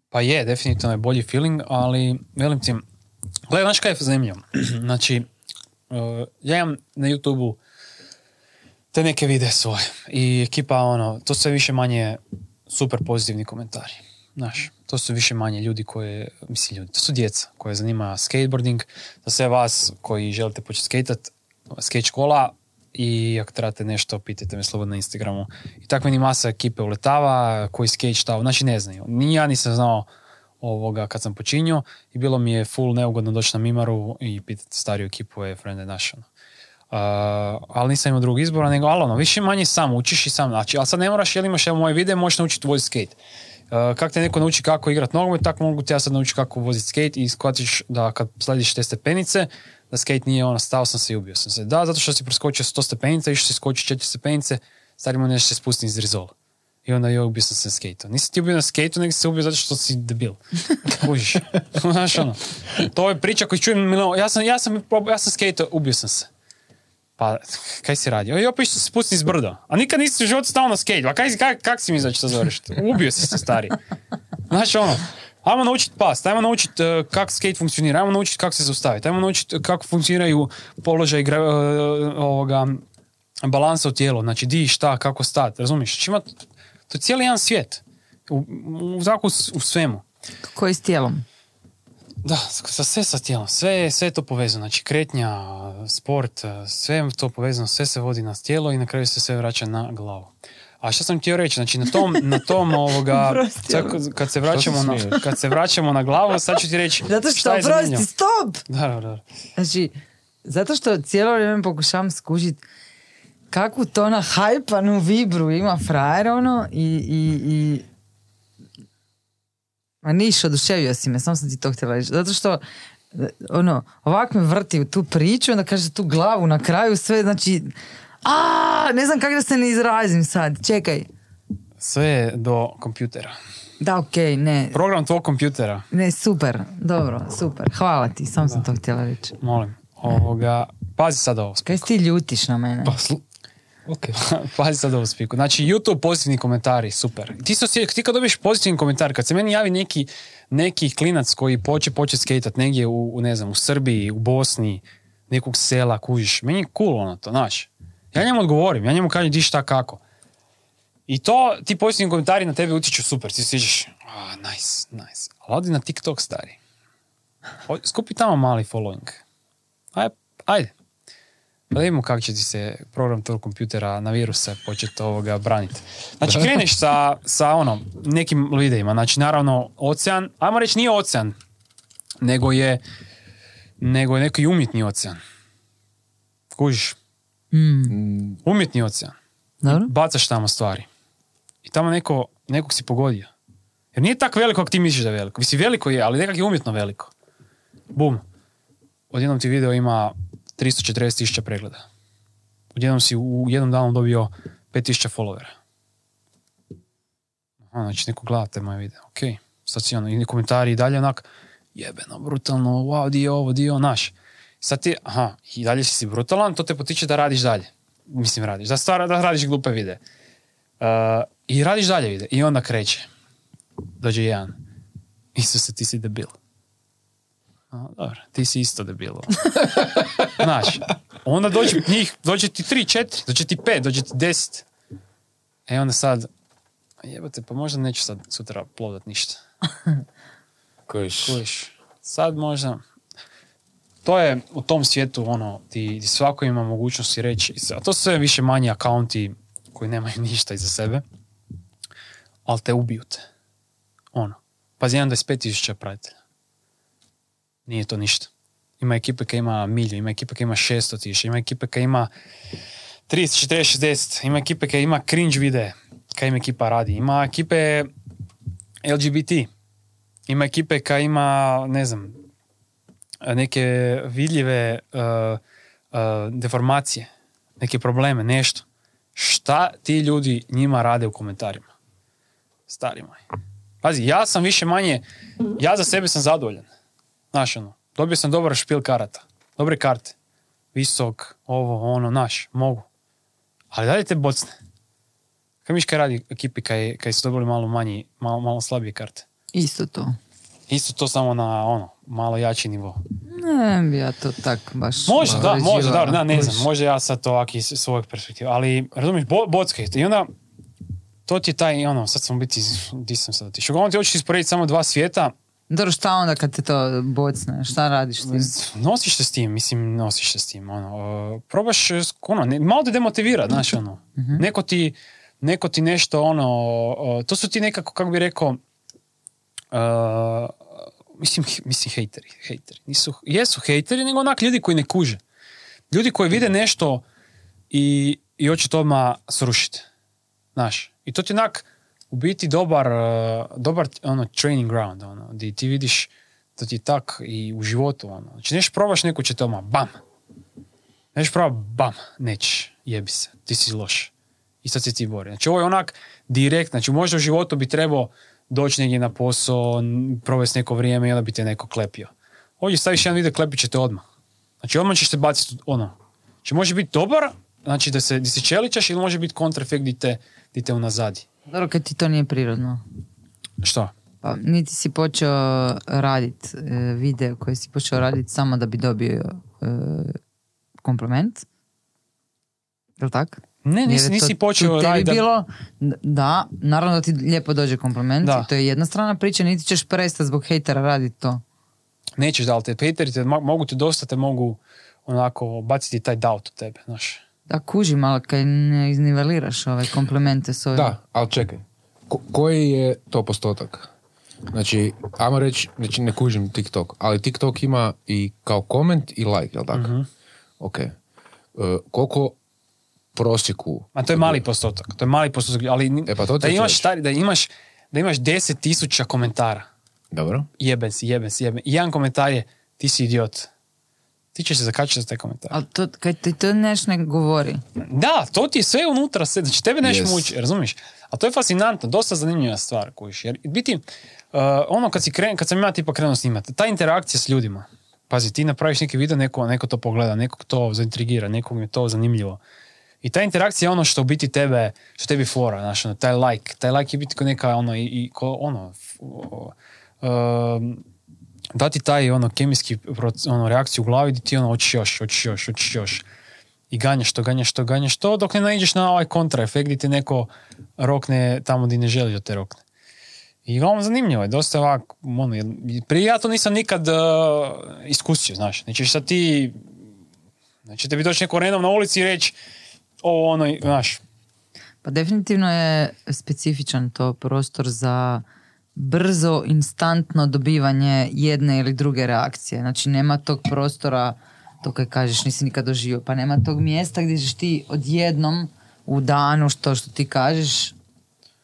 Pa je, definitivno je bolji feeling, ali velim ti, gledaj, znaš kaj je zanimljivo? znači, uh, ja imam na YouTube-u te neke videe svoje i ekipa, ono, to sve više manje super pozitivni komentari. Znaš, to su više manje ljudi koje, mislim ljudi, to su djeca koje zanima skateboarding, za sve vas koji želite početi skatat, skate škola i ako trebate nešto, pitajte me slobodno na Instagramu. I tako meni masa ekipe uletava, koji skate šta, znači ne znaju. Ni ja nisam znao ovoga kad sam počinio i bilo mi je full neugodno doći na Mimaru i pitati stariju ekipu je frende naš. Uh, ali nisam imao drugog izbora, nego ali ono, više manje sam učiš i sam, znači, ali sad ne moraš, jel imaš evo moje videe, možeš naučiti voziti skate. Uh, kako te neko nauči kako igrat nogomet, tako mogu te ja sad naučiti kako voziti skate i shvatiš da kad slediš te stepenice, da skate nije ono, stao sam se i ubio sam se. Da, zato što si preskočio 100 stepenica, išao si skoči 4 stepenice, stari mu nešto se spusti iz rizola. I onda joj ubio sam se na skateu. Nisi ti ubio na skateu, nego si se ubio zato što si debil. Kužiš. Znaš ono. To je priča koju čujem milion. Ja sam, ja sam, ja sam skateo, ubio sam se. Pa, kaj si radio? I opet se spusti iz brda. A nikad nisi u životu stao na skate. A kaj, kak, kak si mi znači to zoveš? Ubio si se, stari. Znaš ono, ajmo naučiti past, ajmo naučiti uh, kako skate funkcionira, ajmo naučiti kako se zaustaviti, ajmo naučiti kako funkcioniraju položaj gra, uh, ovoga, balansa u tijelu, znači di, šta, kako stati, razumiješ? Znači, ima, to je cijeli jedan svijet. U, u, u, u svemu. Kako je s tijelom? Da, sa sve sa tijelom, sve, sve je to povezano, znači kretnja, sport, sve je to povezano, sve se vodi na tijelo i na kraju se sve vraća na glavu. A što sam htio reći, znači na tom, na tom ovoga, kad- se vraćamo na, kad se vraćamo na glavu, sad ću ti reći Zato što, šta je prosti, stop! Da, da, da. Znači, zato što cijelo vrijeme pokušavam skužiti kakvu to ona hajpanu vibru ima frajer, ono, i, i, i... Ma niš, oduševio si me, samo sam ti to htjela reći. Zato što, ono, ovak me vrti u tu priču, onda kaže tu glavu na kraju, sve, znači, a ne znam kako da se ne izrazim sad, čekaj. Sve je do kompjutera. Da, okej, ne, Program tvog kompjutera, ne, super, dobro, super, hvala ti, samo sam to htjela reći. molim. Ovoga, pazi sad ovo. Kaj ti ljutiš na mene? Pa, slu... Ok. Pazi sad ovo spiku. Znači, YouTube pozitivni komentari, super. Ti, osje- ti kad dobiješ pozitivni komentar, kad se meni javi neki, neki klinac koji poče, poče skejtat negdje u, u, ne znam, u Srbiji, u Bosni, nekog sela, kužiš, meni je cool ono to, znaš. Ja njemu odgovorim, ja njemu kažem di šta kako. I to, ti pozitivni komentari na tebe utječu super, ti sviđaš, a, nice, nice. Ali odi na TikTok, stari. Skupi tamo mali following. Ajde, ajde. Pa da vidimo kako će ti se program tog kompjutera na viruse početi ovoga braniti. Znači kreneš sa, sa ono, nekim videima. Znači naravno ocean, ajmo reći nije ocean, nego je nego je neki umjetni ocean. Kužiš, Mm, umjetni ocean. dobro? Bacaš tamo stvari. I tamo neko, nekog si pogodio. Jer nije tako veliko kako ti misliš da je veliko. Mislim, veliko je, ali nekak je umjetno veliko. Bum. Odjednom ti video ima 340 tisuća pregleda. Odjednom si u jednom danu dobio 5000 followera. Aha, znači neko gleda te moje video. Ok, sad si ono, i komentari i dalje onak, jebeno, brutalno, wow, di je ovo, di je ovo, naš. Sad ti, aha, i dalje si brutalan, to te potiče da radiš dalje. Mislim, radiš, da, stvara, da radiš glupe videe. Uh, I radiš dalje vide. I onda kreće. Dođe jedan. Isuse, ti si debil. A, dobro, ti si isto debil. Znaš, onda dođe njih, dođe ti tri, četiri, dođe ti pet, dođe ti deset. E onda sad, jebate, pa možda neću sad sutra plovdat ništa. Kojiš. Kužiš, sad možda, to je u tom svijetu ono, ti, ti svako ima mogućnosti reći, a to su sve više manji akaunti koji nemaju ništa iza sebe, ali te ubiju te. Ono, pazi, jedan 25 tisuća pratitelja. Nije to ništa. Ima ekipe koja ima milju, ima ekipe koja ima 600 tisuća, ima ekipe koja ima 30, 40, 60, ima ekipe koja ima cringe videe, kaj im ekipa radi. Ima ekipe LGBT, ima ekipe koja ima, ne znam, neke vidljive uh, uh, deformacije, neke probleme, nešto. Šta ti ljudi njima rade u komentarima? Stari moj. Pazi, ja sam više manje, ja za sebe sam zadovoljan. Znaš ono, dobio sam dobar špil karata, dobre karte, visok, ovo, ono, naš, mogu. Ali dalje te bocne. Kaj miš kaj radi ekipi kaj, kaj su dobili malo manji, malo, malo slabije karte? Isto to. Isto to samo na ono, malo jači nivo. Ne ja to tak baš... Može, da, može, da, ne znam, kužiš. može ja sad to ovak iz svojeg perspektive, ali razumiješ, bo, bockaj i onda to ti je taj, ono, sad sam biti, di sam sad otišao. Uglavnom ti hoćeš isporediti samo dva svijeta, Dobro, šta onda kad te to bocne? Šta radiš s tim? nosiš se s tim, mislim, nosiš se s tim, ono, probaš, ono, ne, malo te demotivira, znaš, ono, neko ti, neko ti nešto, ono, to su ti nekako, kako bi rekao, uh, mislim, mislim, hejteri, hejteri, nisu, jesu hejteri, nego onak ljudi koji ne kuže. Ljudi koji vide nešto i, i hoće to odmah srušiti. Znaš, i to ti onak u biti dobar, uh, dobar ono, training ground, ono, gdje ti vidiš da ti je tak i u životu, ono. Znači, neš probaš, neko će te odmah, bam. Neš proba, bam, nećeš, jebi se, ti si loš. I sad se ti bori. Znači, ovo je onak direkt, znači, možda u životu bi trebao doći negdje na posao, provesti neko vrijeme i onda bi te neko klepio. Ovdje staviš jedan video, klepit će te odmah. Znači, odmah ćeš te baciti, ono. Znači, može biti dobar, znači da se, di se čeličaš ili može biti kontraefekt di te, te unazadi. Dobro, kad ti to nije prirodno. Što? Pa, niti si počeo radit e, video koji si počeo raditi samo da bi dobio e, kompliment. Jel tak? Ne, nisi, to- nisi počeo raditi. da- bilo, da, naravno da ti lijepo dođe kompliment, Da. to je jedna strana priče, niti ćeš prestati zbog hejtera raditi to. Nećeš da li te hateri te mo- mogu ti dosta te mogu onako baciti taj doubt u tebe, znaš. Da, kužim, ali kad ne izniveliraš ove komplimente s ovim. Da, ali čekaj. Ko- koji je to postotak? Znači, ajmo reći, znači ne kužim TikTok, ali TikTok ima i kao koment i like, jel tako? Ok. E, koliko prosjeku... A to je mali postotak, to je mali postotak, ali ni- E, pa to ti da hoću imaš reći. stari, da imaš da imaš 10.000 komentara. Dobro. Jeben si, jeben si, jeben. I jedan komentar je ti si idiot. Ti ćeš se zakačiti za taj komentar. Ali to, kad ti to nešto ne govori. Da, to ti je sve unutra, sve, znači tebe nešto Yes. muči, razumiješ? A to je fascinantno, dosta zanimljiva stvar, kojiš. Jer biti, uh, ono kad, si kren, kad sam ja tipa krenuo snimati, ta interakcija s ljudima, pazi, ti napraviš neki video, neko, neko to pogleda, nekog to zaintrigira, nekog je to zanimljivo. I ta interakcija je ono što u biti tebe, što tebi fora, znaš, ono, taj like, taj like je biti ko neka, ono, i, i ko, ono, f- o- um, dati taj, ono, kemijski ono, reakciju u glavi gdje ti, ono, hoćeš još, hoćeš još, hoćeš još. I ganjaš to, ganjaš to, ganjaš to, dok ne naiđeš na ovaj kontraefekt gdje ti neko rokne tamo gdje ne želi da te rokne. I uglavnom zanimljivo je, dosta ovako, ono, prije ja to nisam nikad uh, iskusio, znaš, znači sad ti, znači tebi doći neko random na ulici i reći, ovo ono, znaš, Pa definitivno je specifičan to prostor za brzo, instantno dobivanje jedne ili druge reakcije. Znači nema tog prostora, to kaj kažeš nisi nikad doživio, pa nema tog mjesta gdje ćeš ti odjednom u danu što što ti kažeš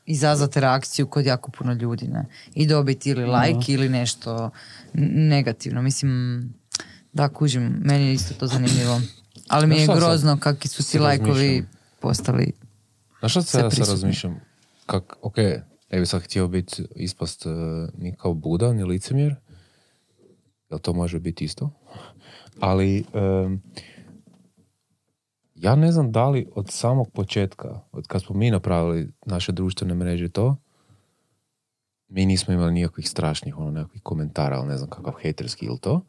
izazvati reakciju kod jako puno ljudi, ne? I dobiti ili like ili nešto negativno. Mislim, da, kužim, meni je isto to zanimljivo. Ali mi je grozno kakvi su ti lajkovi postali Znaš šta Sve se ja sad razmišljam? Kak, ok, ne bi sad htio biti ispast uh, ni kao Buda, ni licemjer. Jel to može biti isto? Ali em, ja ne znam da li od samog početka, od kad smo mi napravili naše društvene mreže to, mi nismo imali nikakvih strašnih ono, nekakvih komentara, ali ne znam kakav hejterski ili to,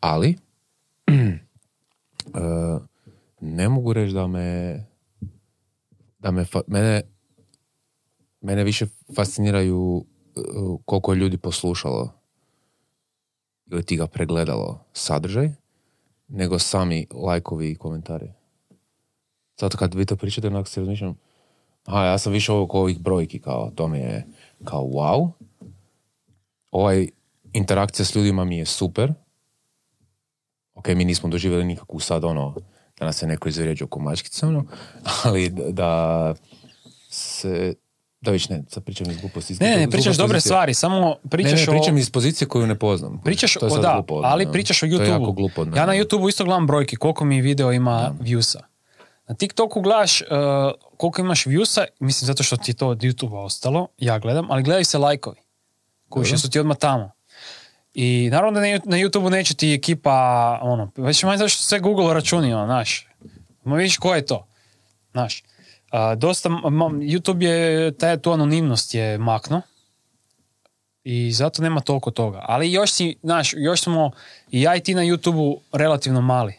ali e, ne mogu reći da me da me, mene, mene više fasciniraju uh, koliko je ljudi poslušalo ili ti ga pregledalo sadržaj, nego sami lajkovi i komentari. Sad kad vi to pričate, onak se razmišljam, aha, ja sam više ovog ovih brojki, kao, to mi je kao wow. Ovaj interakcija s ljudima mi je super. Ok, mi nismo doživjeli nikakvu sad ono, da nas se neko izvrijeđa oko mačkice, ono, ali da se, da već ne, sad pričam iz gluposti. iz ne, ne, pričaš dobre pozicije. stvari, samo pričaš ne, ne, pričam o... iz pozicije koju ne poznam. Pričaš o da, glupo ali ono. pričaš o To je jako YouTube-u. glupo. Ja na YouTube-u isto gledam brojke, koliko mi video ima viewsa. Na TikToku gledaš uh, koliko imaš viewsa, mislim zato što ti je to od YouTube-a ostalo, ja gledam, ali gledaju se lajkovi. Koji su ti odmah tamo. I naravno da na na YouTube-u neće ti ekipa, ono, već manje zato što sve Google računi, ono, znaš. Ma vidiš ko je to, znaš. A, dosta, YouTube je, taj, tu anonimnost je makno, i zato nema toliko toga. Ali još si, znaš, još smo i ja i ti na YouTube-u relativno mali.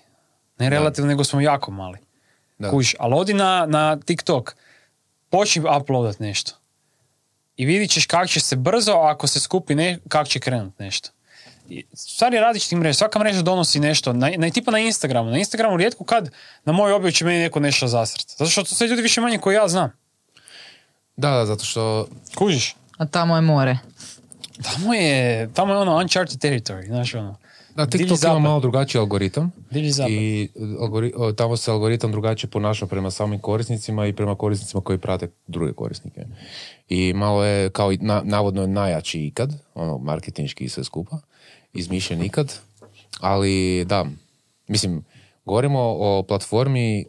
Ne relativno, nego smo jako mali. Da. Kužiš, ali odi na, na TikTok, počni uploadat nešto. I vidit ćeš kako će se brzo, ako se skupi, ne, kako će krenut nešto. I Stvari različitih mreža, svaka mreža donosi nešto, na, na, tipa na Instagramu. Na Instagramu rijetko kad na moj objav će meni neko nešto zasrati. Zato što to sve ljudi više manje koji ja znam. Da, da, zato što Kužiš? A tamo je more. Tamo je, tamo je ono uncharted territory, znaš ono. Da, TikTok ima zapad. malo drugačiji algoritam i algori- o, tamo se algoritam drugačije ponaša prema samim korisnicima i prema korisnicima koji prate druge korisnike. I malo je kao i na, navodno je najjači ikad, ono marketinški i sve skupa, izmišljen ikad, ali da, mislim, govorimo o platformi e,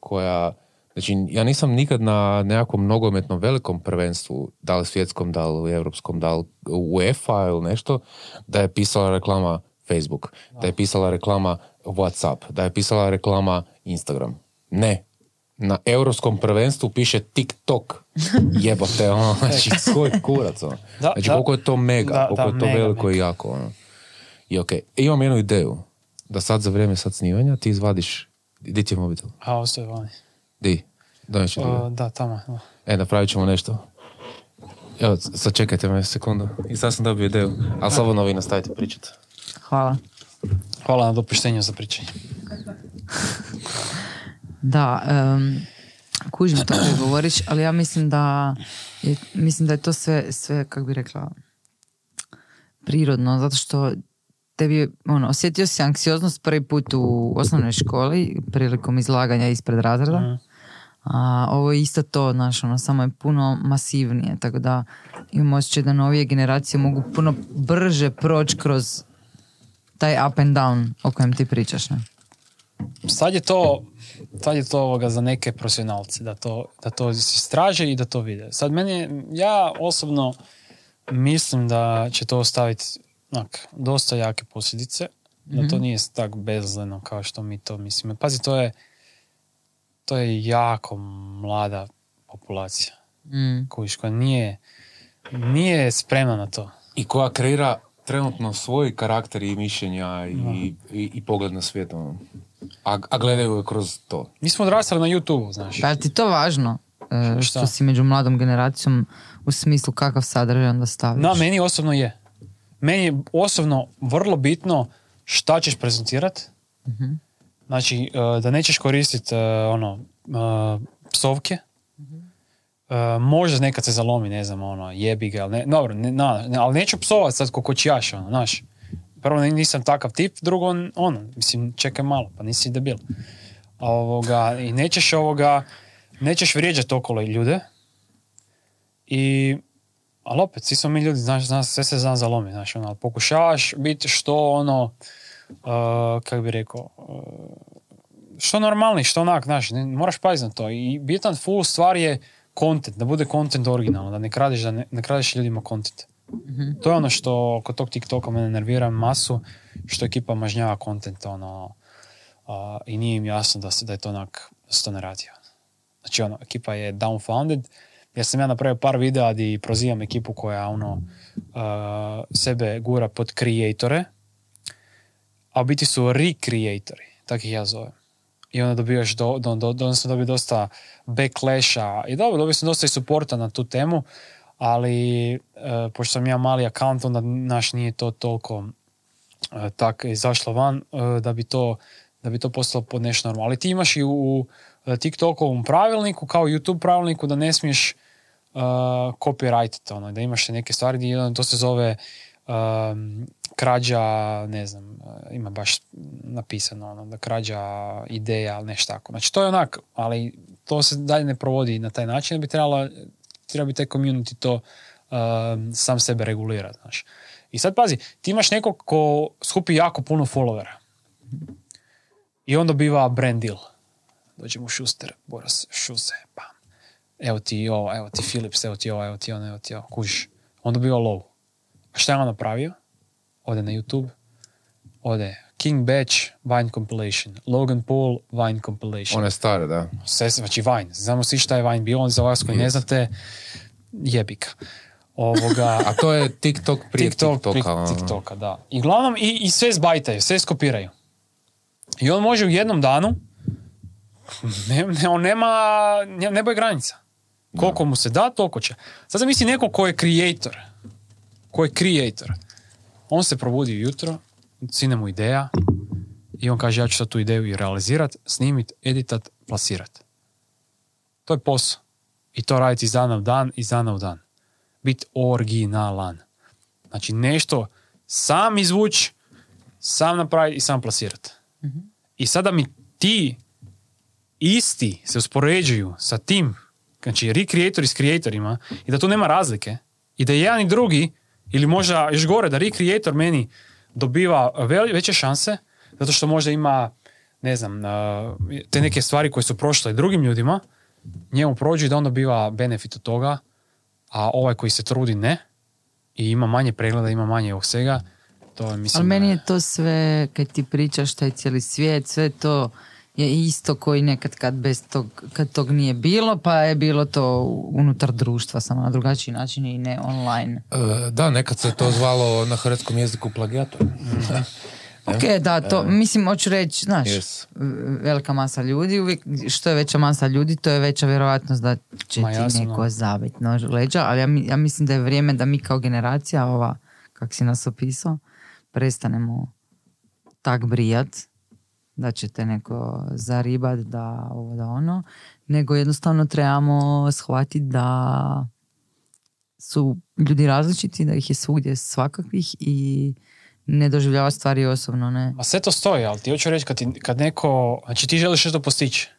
koja, znači ja nisam nikad na nekakvom nogometnom velikom prvenstvu, da li svjetskom, da li europskom, da li UEFA ili nešto, da je pisala reklama Facebook, da je pisala reklama Whatsapp, da je pisala reklama Instagram. Ne. Na europskom prvenstvu piše TikTok. Jebote, ono, znači, koji kurac, ono. Znači, koliko je to mega, Da, koliko da, je to mega, veliko i jako, ono. I ok, imam jednu ideju, da sad za vrijeme sad snimanja ti izvadiš, di ti je mobitel? A, ostaje vani. Di? O, da, tamo. da. E, napravit ćemo nešto. Evo, sad čekajte me sekundu. I sad sam dobio ideju. Ali slobodno vi nastavite pričati. Hvala. Hvala na dopuštenju za pričanje. Da, um, kužim to što govoriš, ali ja mislim da je, mislim da je to sve, sve kako bi rekla, prirodno, zato što tebi ono, osjetio si anksioznost prvi put u osnovnoj školi prilikom izlaganja ispred razreda. Mhm. A ovo je isto to, znaš, ono, samo je puno masivnije, tako da imam osjećaj da novije generacije mogu puno brže proći kroz taj up and down o kojem ti pričaš, ne? Sad je to, sad je to ovoga za neke profesionalce, da to, da to istraže i da to vide. Sad meni, ja osobno mislim da će to ostaviti onak, dosta jake posljedice, da to nije tak bezleno kao što mi to mislimo. Pazi, to je, to je jako mlada populacija Mm. kojiš, koja nije, nije spremna na to. I koja kreira trenutno svoj karakter i mišljenja i, i, i pogled na svijet. ono. A, a gledaju je kroz to. Mi smo odrastali na YouTube, znaš. Pa ti to važno? e, Šta? što si među mladom generacijom u smislu kakav sadržaj onda staviš? Na, meni osobno je. Meni je osobno vrlo bitno šta ćeš prezentirati. Znači, e, da nećeš koristiti ono, e, psovke. E, možda nekad se zalomi, ne znam, ono, jebi ga, ali ne, dobro, ne, na, ne, ali neću psovat sad ono, znaš. Prvo, ni- nisam takav tip, drugo, ono, mislim, čekaj malo, pa nisi debil. Ovoga, i nećeš ovoga, nećeš vrijeđati okolo ljude, i, ali opet, svi smo mi ljudi, znaš, znaš sve se zna zalomi, znaš, ono, pokušavaš biti što ono, uh, kako bi rekao, uh, što normalni, što onak, znaš, ne, moraš paziti na to. I bitan full stvar je content, da bude content originalno, da ne kradeš, da ne, ne kradeš ljudima content. To je ono što kod tog TikToka mene nervira masu, što ekipa mažnjava content, ono, a, i nije im jasno da, se, da je to onak, da se to ne radi. Znači, ono, ekipa je downfounded, jer sam ja napravio par videa di prozivam ekipu koja, ono, a, sebe gura pod kreatore, a u biti su recreatori, tako ih ja zovem. I onda dobivaš, do, do, do, do, sam dobio dosta backlasha i dobro, dobio sam dosta i suporta na tu temu, ali e, pošto sam ja mali akaunt, onda naš nije to toliko e, tak izašlo van e, da bi to da bi to postalo pod nešto normalno. Ali ti imaš i u, TikTokovom pravilniku, kao YouTube pravilniku, da ne smiješ uh, copyright ono, da imaš neke stvari gdje jedan- to se zove um, krađa, ne znam, uh, ima baš napisano ono, da krađa ideja, ali nešto tako. Znači to je onak, ali to se dalje ne provodi na taj način, bi trebalo, treba bi taj community to um, sam sebe regulirati, znaš. I sad pazi, ti imaš nekog ko skupi jako puno followera i on dobiva brand deal. Dođe mu Schuster, Boras, šuze, pam. Evo ti ovo, evo ti Philips, evo ti ovo, evo ti ono, evo ti ovo, kužiš. On dobiva low. A šta je on napravio? Ode na YouTube, ode King Batch, Vine Compilation, Logan Paul, Vine Compilation. One stare, da. Sve, znači Vine. Znamo svi šta je Vine bio, on za vas koji ne Yes. znate, jebika. Ovoga, A to je TikTok prije TikTok, TikToka. TikToka, ono. TikToka, da. I uglavnom, i, i sve zbajtaju, sve skopiraju. I on može u jednom danu, ne, ne, on nema, ne, ne boje granica. Koliko mu se da, toliko će. Sad zamisli neko ko je creator. Ko je creator. On se probudi ujutro, sine mu ideja i on kaže ja ću sad tu ideju i realizirat, snimit, editat, plasirat. To je posao. I to raditi iz dana u dan, iz dana u dan. Biti originalan. Znači nešto sam izvući, sam napraviti i sam plasirati. I sada mi ti isti se uspoređuju sa tim, znači recreatori s creatorima i da tu nema razlike. I da jedan i drugi ili možda još gore da recreator meni dobiva veće šanse zato što možda ima ne znam, te neke stvari koje su prošle drugim ljudima, njemu prođu i da on dobiva benefit od toga, a ovaj koji se trudi ne. I ima manje pregleda, ima manje ovog svega, to je mislim... Ali meni je to sve, kad ti pričaš taj cijeli svijet, sve to je isto koji nekad kad bez tog, kad tog nije bilo, pa je bilo to unutar društva, samo na drugačiji način i ne online. E, da, nekad se to zvalo na hrvatskom jeziku plagijator. Ok, da, to, mislim, hoću reći, znaš, Yes. velika masa ljudi, uvijek, što je veća masa ljudi, to je veća vjerojatnost da će Ma ti jasno, neko no. zabiti nož leđa, ali ja, ja mislim da je vrijeme da mi kao generacija, ova, kak si nas opisao, prestanemo tak brijat, da će te neko zaribat, da ovo, da ono, nego jednostavno trebamo shvatiti da su ljudi različiti, da ih je svugdje svakakvih i ne doživljava stvari osobno, ne. Ma sve to stoji, ali ti hoću reći kad, ti, kad neko, znači ti želiš nešto postići.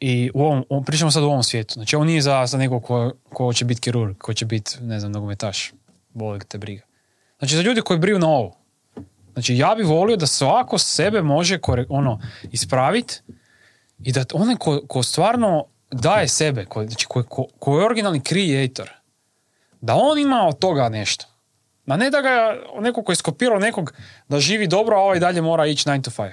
I u ovom, pričamo sad u ovom svijetu. Znači ovo nije za, za nekog ko, ko će biti kirurg, ko će biti, ne znam, nogometaš. Boli te briga. Znači za ljudi koji briju na ovo. Znači ja bih volio da svako sebe može kore, ono, ispraviti i da onaj ko, ko stvarno daje sebe, ko, znači ko, ko, ko je originalni creator, da on ima od toga nešto. Ma ne da ga neko ko je skopirao nekog da živi dobro, a ovaj dalje mora ići 9 to 5.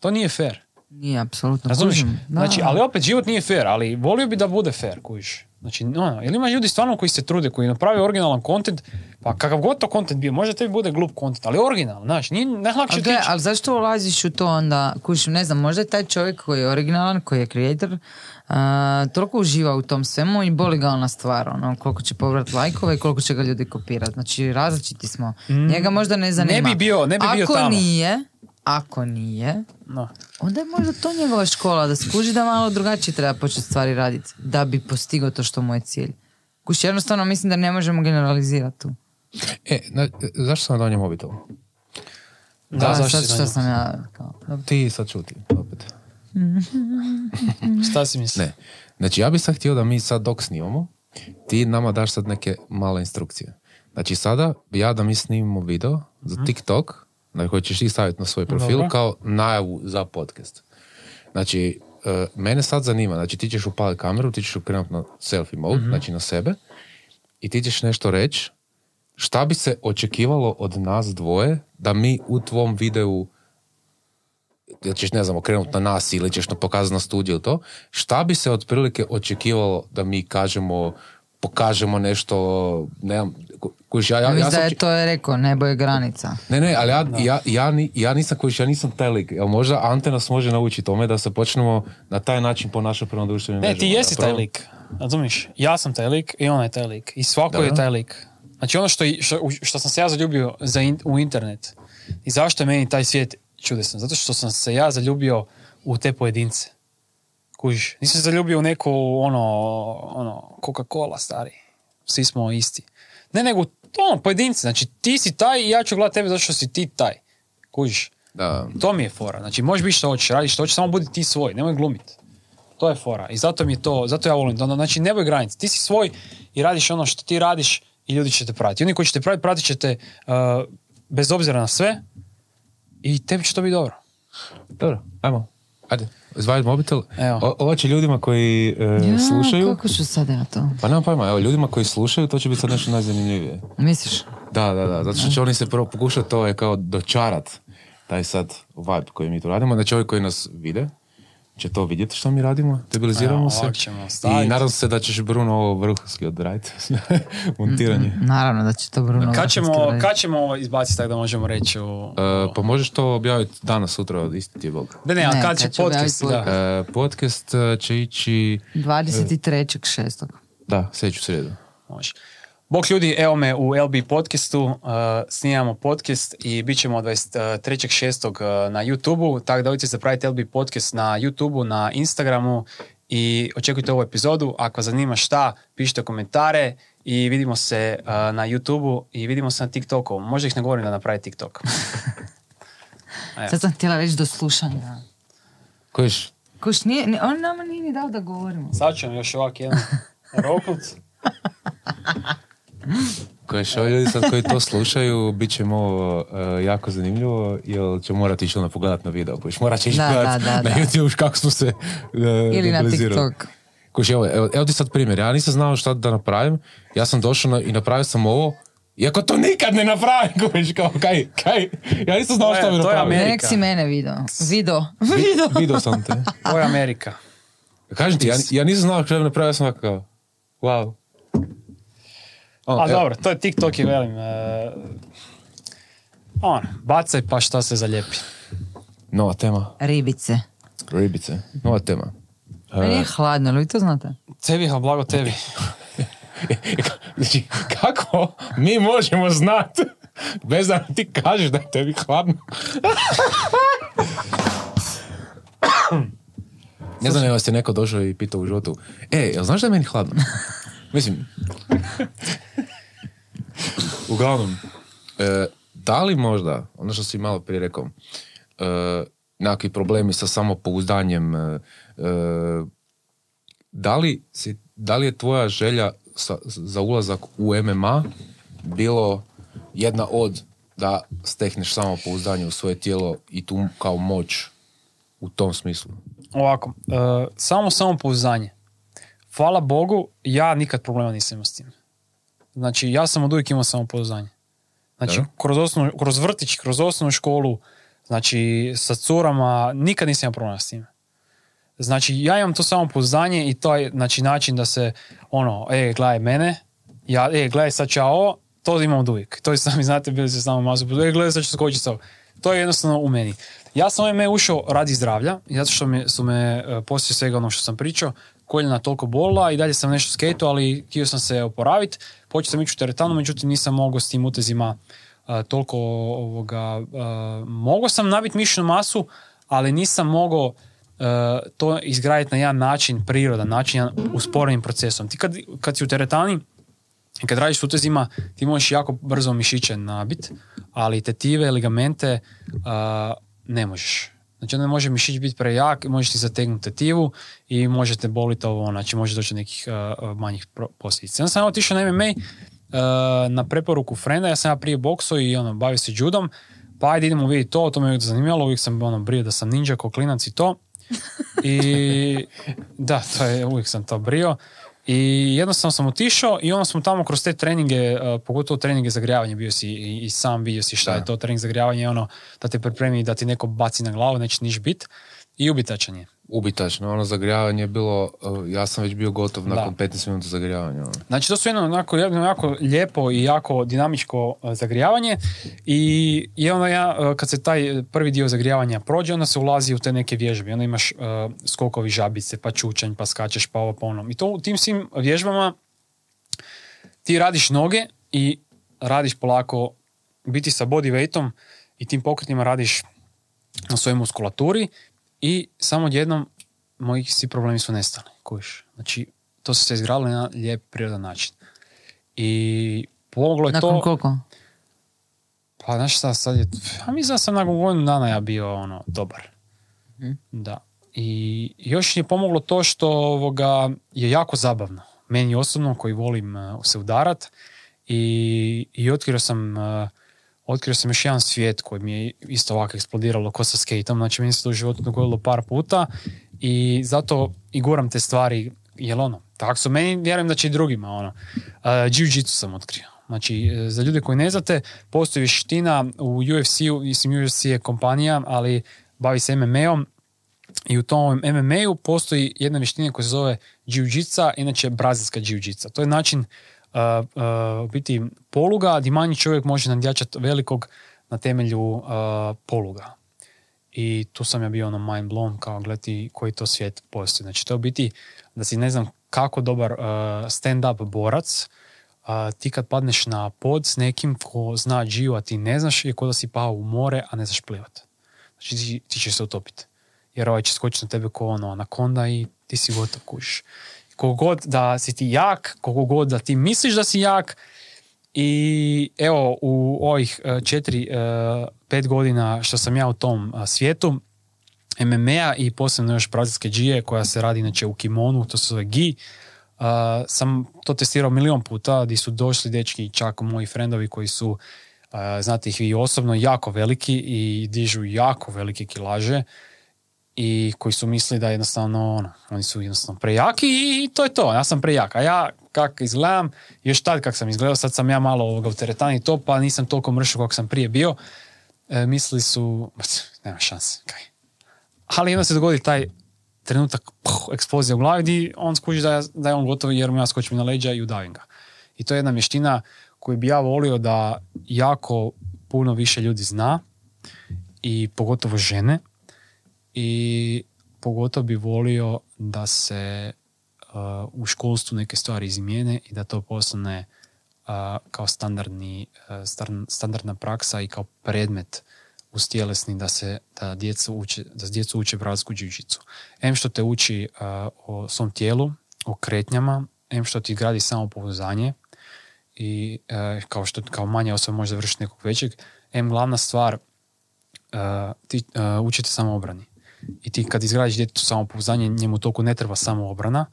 To nije fair. Nije, apsolutno. Razumiješ? Znači, ali opet život nije fair, ali volio bi da bude fair, kužiš. Znači, ono, jer ima ljudi stvarno koji se trude, koji naprave originalan content, pa kakav god to content bio, možda tebi bude glup content, ali original, znaš, nije najlakše ići- ali zašto ulaziš u to onda, kušim, ne znam, možda je taj čovjek koji je originalan, koji je creator, a, toliko uživa u tom svemu i boli ga ona stvar, ono, koliko će povrat lajkove i koliko će ga ljudi kopirati. Znači, različiti smo. Njega možda ne zanima. Mm. Ne bi bio- ne bi bio ako tamo. nije, ako nije, No. onda je možda to njegova škola, da skuži da malo drugačije treba početi stvari raditi, da bi postigao to što mu je cilj. Kuš, jednostavno mislim da ne možemo generalizirati tu. E, na- zašto sam donio mobitel? Da, Da, zašto sad što sam ja kao, dobro. Ti sad čuti, opet. Šta si misli? Ne. Znači, ja bih sad htio da mi sad dok snimamo, ti nama daš sad neke male instrukcije. Znači, sada bi ja da mi snimimo video za TikTok, na koji ćeš ti staviti na svoj profil, Dobro. kao najavu za podcast. Znači, e, mene sad zanima, znači ti ćeš upaliti kameru, ti ćeš ukrenuti na selfie mode, znači na sebe, i ti ćeš nešto reći, šta bi se očekivalo od nas dvoje da mi u tvom videu ili ćeš, ne znam, okrenuti na nas ili ćeš na pokazati na studiju to, šta bi se otprilike očekivalo da mi kažemo, pokažemo nešto, ne znam, ku- kužiš, ja, ja, Ja, ja mislim da sam, je to je rekao, nebo je granica. ne, ne, ali ja, ja, ja, ja nisam kužiš, ja nisam taj lik, Jel možda Ante nas može naučiti tome da se počnemo na taj način ponašati prema društvenim Ne, mrežama. ti jesi Da taj lik. Razumiješ? Ja sam taj lik i on je taj lik. I svako Dobro. je taj lik. Znači ono što, što, što sam se ja zaljubio za in- u internet i zašto je meni taj svijet čudesan? Zato što sam se ja zaljubio u te pojedince. Kužiš? Nisam se zaljubio u neku ono, ono, Coca-Cola stari. Svi smo isti. Ne, nego ono, pojedince. Znači ti si taj i ja ću gledati tebe zato što si ti taj. Kužiš? Da, To mi je fora. Znači, možeš biti što hoćeš, radiš što hoćeš, samo budi ti svoj, nemoj glumit. To je fora. I zato mi je to, zato ja volim to. Znači, ne boj granice. Ti si svoj i radiš ono što ti radiš i ljudi će te pratiti. Oni koji će te pratiti, pratit će te uh, bez obzira na sve i tebi će to biti dobro. dobro, ajmo. Ajde, izvaditi mobitel. Evo. Ovo će ljudima koji e, Ja, slušaju, kako ću sad ja to? pa nemam pojma, evo, ljudima koji slušaju, to će biti sad nešto najzanimljivije. Misliš? Da, da, da, zato što će oni se prvo pokušati to je kao dočarat taj sad vibe koji mi tu radimo. Znači ovi koji nas vide će to vidjeti što mi radimo, debiliziramo Evo, se. I nadam se da ćeš Bruno ovo vrhunski odraditi. Montiranje. Naravno da će to Bruno Kad ćemo, kad ćemo ovo izbaciti tako da možemo reći u... E, pa možeš to objaviti danas, sutra, isti ti je Bog. Ne, ne, a Ne, kad će kad će podcast? Da. E, podcast e, će ići, 23.6. da, sljedeću srijedu. Može. Bok ljudi, evo me u LB podcastu, uh, snimamo podcast i bit ćemo 23.6. uh, na YouTube-u, tako da odite zapraviti LB podcast na YouTube-u, na Instagramu i očekujte ovu epizodu. Ako vas zanima šta, pišite komentare i vidimo se uh, na YouTube-u i vidimo se na TikToku. Možda ih ne govorim da napravi TikTok. Sad sam htjela reći do slušanja. Kojiš? Kuš, nije, ni- on nama nije ni dao da govorimo. Sad ću još ovak jedan roknut. Kojiš, ovi ljudi sad koji to slušaju, bit će mu ovo e, jako zanimljivo, jer će morati ići onda pogledat na video. Kojiš, morat će ići Da, gledat da, da, na da. YouTube kako smo se e, Ili na. TikTok. Kuš, evo, evo, evo ti sad primjer. Ja nisam znao šta da napravim. Ja sam došao na, i napravio sam ovo. Iako to nikad ne napravim, kužiš, kao, kaj, kaj. Ja nisam znao To šta bi to je napravio. Amerika. Nek si mene video. Video. Vi- Video sam te. Ovo je Amerika. Kažem ti, ja, ja nisam znao šta bi napravio, ja sam kao, wow. O, A evo, dobro, to je TikTok i velim. e, On, bacaj pa šta se zalijepi. Nova tema. Ribice. Ribice. Nova tema. Meni je hladno, ali vi to znate? Tebi, a blago tebi. Znači, kako mi možemo znati bez da ti kažeš da je tebi hladno? ne znam je vas je neko došao i pitao u životu, e, jel znaš da je meni hladno? Mislim, uglavnom, e, da li možda, ono što si malo prije rekao, e, nekakvi problemi sa samopouzdanjem, e, e, da li, si, da li je tvoja želja sa, za ulazak u MMA bilo jedna od da stekneš samopouzdanje u svoje tijelo i tu kao moć u tom smislu? Ovako, e, samo samopouzdanje. Hvala Bogu, ja nikad problema nisam imao s tim. Znači, ja sam od uvijek imao samopouzdanje. Znači, Da. kroz, osnovnu, kroz vrtić, kroz osnovnu školu, znači, sa curama, nikad nisam imao problema s tim. Znači, ja imam to samopouzdanje i to je, znači, način da se, ono, e, gledaj mene, ja, e, gledaj sad ću ja ovo, to imam od uvijek. To je sami, znate, bili se samo masu, e, gledaj sad ću skočiti sa. To je jednostavno u meni. Ja sam MMA ušao radi zdravlja, zato što me, su me, e, poslije svega ono što sam pričao, koljena toliko bolila i dalje sam nešto skejto, ali htio sam se oporaviti. Počeo sam ići u teretanu, međutim nisam mogao s tim utezima e, toliko ovoga, e, mogao sam nabiti mišićnu masu, ali nisam mogao e, to izgraditi na jedan način, prirodan način, jedan usporenim procesom. Ti kad, kad si u teretani, i kad radiš s utezima, ti možeš jako brzo mišiće nabit, ali tetive, ligamente a, ne možeš. Znači onda može mišić biti prejak, možeš ti zategnuti tetivu i možete boliti ovo, znači može doći do nekih a, a, manjih posljedica. Onda sam otišao na MMA a, na preporuku frenda, ja sam ja prije bokso i ono, bavio se judom, pa ajde idemo vidjeti to, to me uvijek zanimalo, uvijek sam ono, brio da sam ninja ko klinac i to. I da, to je, uvijek sam to brio. I jednostavno sam otišao i onda smo tamo kroz te treninge, uh, pogotovo treninge zagrijavanja, bio si i, i sam vidio si šta je to trening zagrijavanja, ono da te pripremi da ti neko baci na glavu, neće niš bit. I ubitačan je. Ubitačno, ono zagrijavanje je bilo, uh, ja sam već bio gotov nakon Da. 15 minuta zagrijavanja. ono. Znači to su jedno onako, jedno jako lijepo i jako dinamičko uh, zagrijavanje i, i onda ja, uh, kad se taj prvi dio zagrijavanja prođe, onda se ulazi u te neke vježbe. Onda imaš uh, skokovi žabice, pa čučanj, pa skačeš, pa ovo, pa ono. I to u tim svim vježbama ti radiš noge i radiš polako biti sa body weightom i tim pokretima radiš na svojoj muskulaturi i samo odjednom moji svi problemi su nestali. Kužiš. Znači, to se se izgradilo na lijep, prirodan način. I pomoglo je Nakon to... koliko? Pa znaš šta, sad je... Ja mislim da sam nakon godinu dana ja bio ono, dobar. Da. I još je pomoglo to što ovoga, je jako zabavno. Meni osobno koji volim uh, se udarat i, i otkrio sam uh, otkrio sam još jedan svijet koji mi je isto ovako eksplodiralo ko sa skateom. Znači meni se to u životu dogodilo par puta i zato i guram te stvari jel ono, tako su meni, vjerujem da će i drugima ono. Uh, Jiu-jitsu sam otkrio. Znači, e, za ljude koji ne znate, postoji vještina u UFC-u, mislim UFC je kompanija, ali bavi se MMA-om i u tom MMA-u postoji jedna vještina koja se zove jiu-jitsa, inače brazilska jiu-jitsa. To je način uh, biti poluga gdje manji čovjek može nadjačati velikog na temelju poluga. I tu sam ja bio ono mind blown kao gledati koji to svijet postoji. Znači to biti da si ne znam kako dobar stand-up borac, ti kad padneš na pod s nekim ko zna džiju, a ti ne znaš, je kao da si pao u more, a ne znaš plivat. Znači ti, ti ćeš se utopiti. Jer ovaj će skočiti na tebe ko ono anakonda i ti si gotov kužiš. Koliko god da si ti jak, koliko god da ti misliš da si jak, i evo u ovih e, četiri, e, pet godina što sam ja u tom a, svijetu, MMA i posebno još brazilske džije koja se radi inače u kimonu, to se zove gi, sam to testirao milion puta gdje su došli dečki, čak moji frendovi koji su, znate ih i osobno, jako veliki i dižu jako velike kilaže i koji su mislili da jednostavno, ono, oni su jednostavno prejaki i, to je to, ja sam prejak. A ja kak izgledam, još tad kak sam izgledao, sad sam ja malo ovoga u teretani to, pa nisam toliko mršao kako sam prije bio. E, mislili su, nema šanse, kaj. Ali onda se dogodi taj trenutak puh, eksplozija u glavi gdje on skuži da, je- da je on gotov jer mu ja skočim na leđa i udavim ga. I to je jedna mještina koju bi ja volio da jako puno više ljudi zna i pogotovo žene i pogotovo bi volio da se uh, u školstvu neke stvari izmijene i da to postane uh, kao standardni, uh, standardna praksa i kao predmet uz tjelesni da se da djecu uče, da djecu uče brazilsku džiu-jitsu. Em što te uči o svom tijelu, o kretnjama, em što ti gradi samopouzdanje i kao što kao manja osoba može završiti nekog većeg, em glavna stvar ti učite samoobrani. I ti kad izgradiš djetetu samopouzdanje, njemu toliko ne treba samoobrana,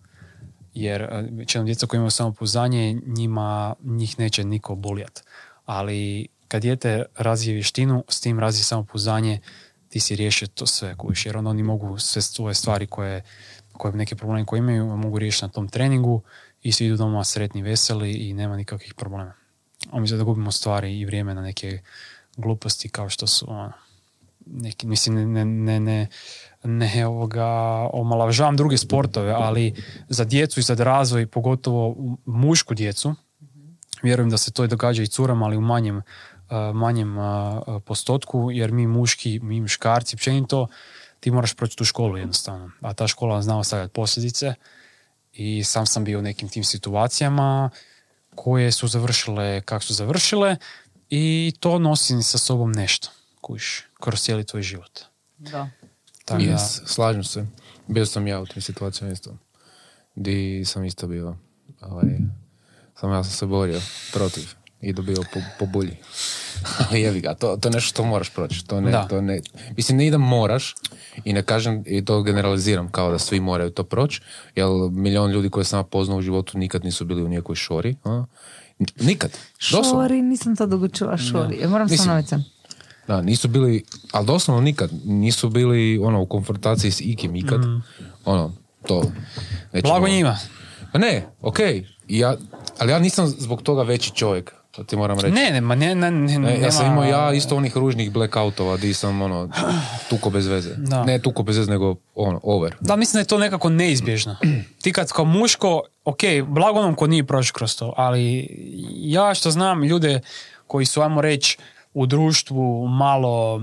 jer uh, većinom djeca koji imaju samopouzdanje, njima, njih neće niko bolijat. Ali kad dijete razvije vještinu, s tim razvije samopouzdanje, ti si riješio to sve kuš, jer onda oni mogu sve svoje stvari koje, koje neke probleme koje imaju, mogu riješiti na tom treningu i svi idu doma sretni, veseli i nema nikakvih problema. A da gubimo stvari i vrijeme na neke gluposti kao što su ono, neki, mislim, ne, ne, ne, ne ovoga, omalovažavam druge sportove, ali za djecu i za razvoj, pogotovo mušku djecu, vjerujem da se to događa i curama, ali u manjem, uh, manjem uh, postotku, jer mi muški, mi muškarci, općenito, ti moraš proći tu školu jednostavno. A ta škola zna ostavljati posljedice i sam sam bio u nekim tim situacijama koje su završile kako su završile i to nosi sa sobom nešto, kuš, kroz cijeli tvoj život. Da. Tako da, Yes, slažem se. Bio sam ja u tim situacijama isto. Di sam isto bio. Ovaj, samo ja sam se borio protiv i dobio po, po bulji. Ali jevi ga, to, to je nešto što moraš proći. To ne, Da. to ne, mislim, ne da moraš i ne kažem i to generaliziram kao da svi moraju to proći, jer milion ljudi koje sam poznao u životu nikad nisu bili u nikoj šori. A? Nikad. Doslovno. Šori, nisam to dugo čula, šori. Ja moram sam. Da, nisu bili, ali doslovno nikad, nisu bili ono, u konfrontaciji s ikim ikad. Ono, to. nećemo- Blago njima. Pa ne, okej, i ja, ali ja nisam zbog toga veći čovjek, to ti moram reći. Ne, ne, ma ne, ne, ne, E, ja sam imao ja isto onih ružnih blackoutova di sam ono, tuko bez veze. Da. Ne tuko bez veze, nego ono, over. Da, mislim da je to nekako neizbježno. Ti kad kao muško, ok, blago onom ko nije prošao kroz to, ali ja što znam ljude koji su, ajmo reći, u društvu malo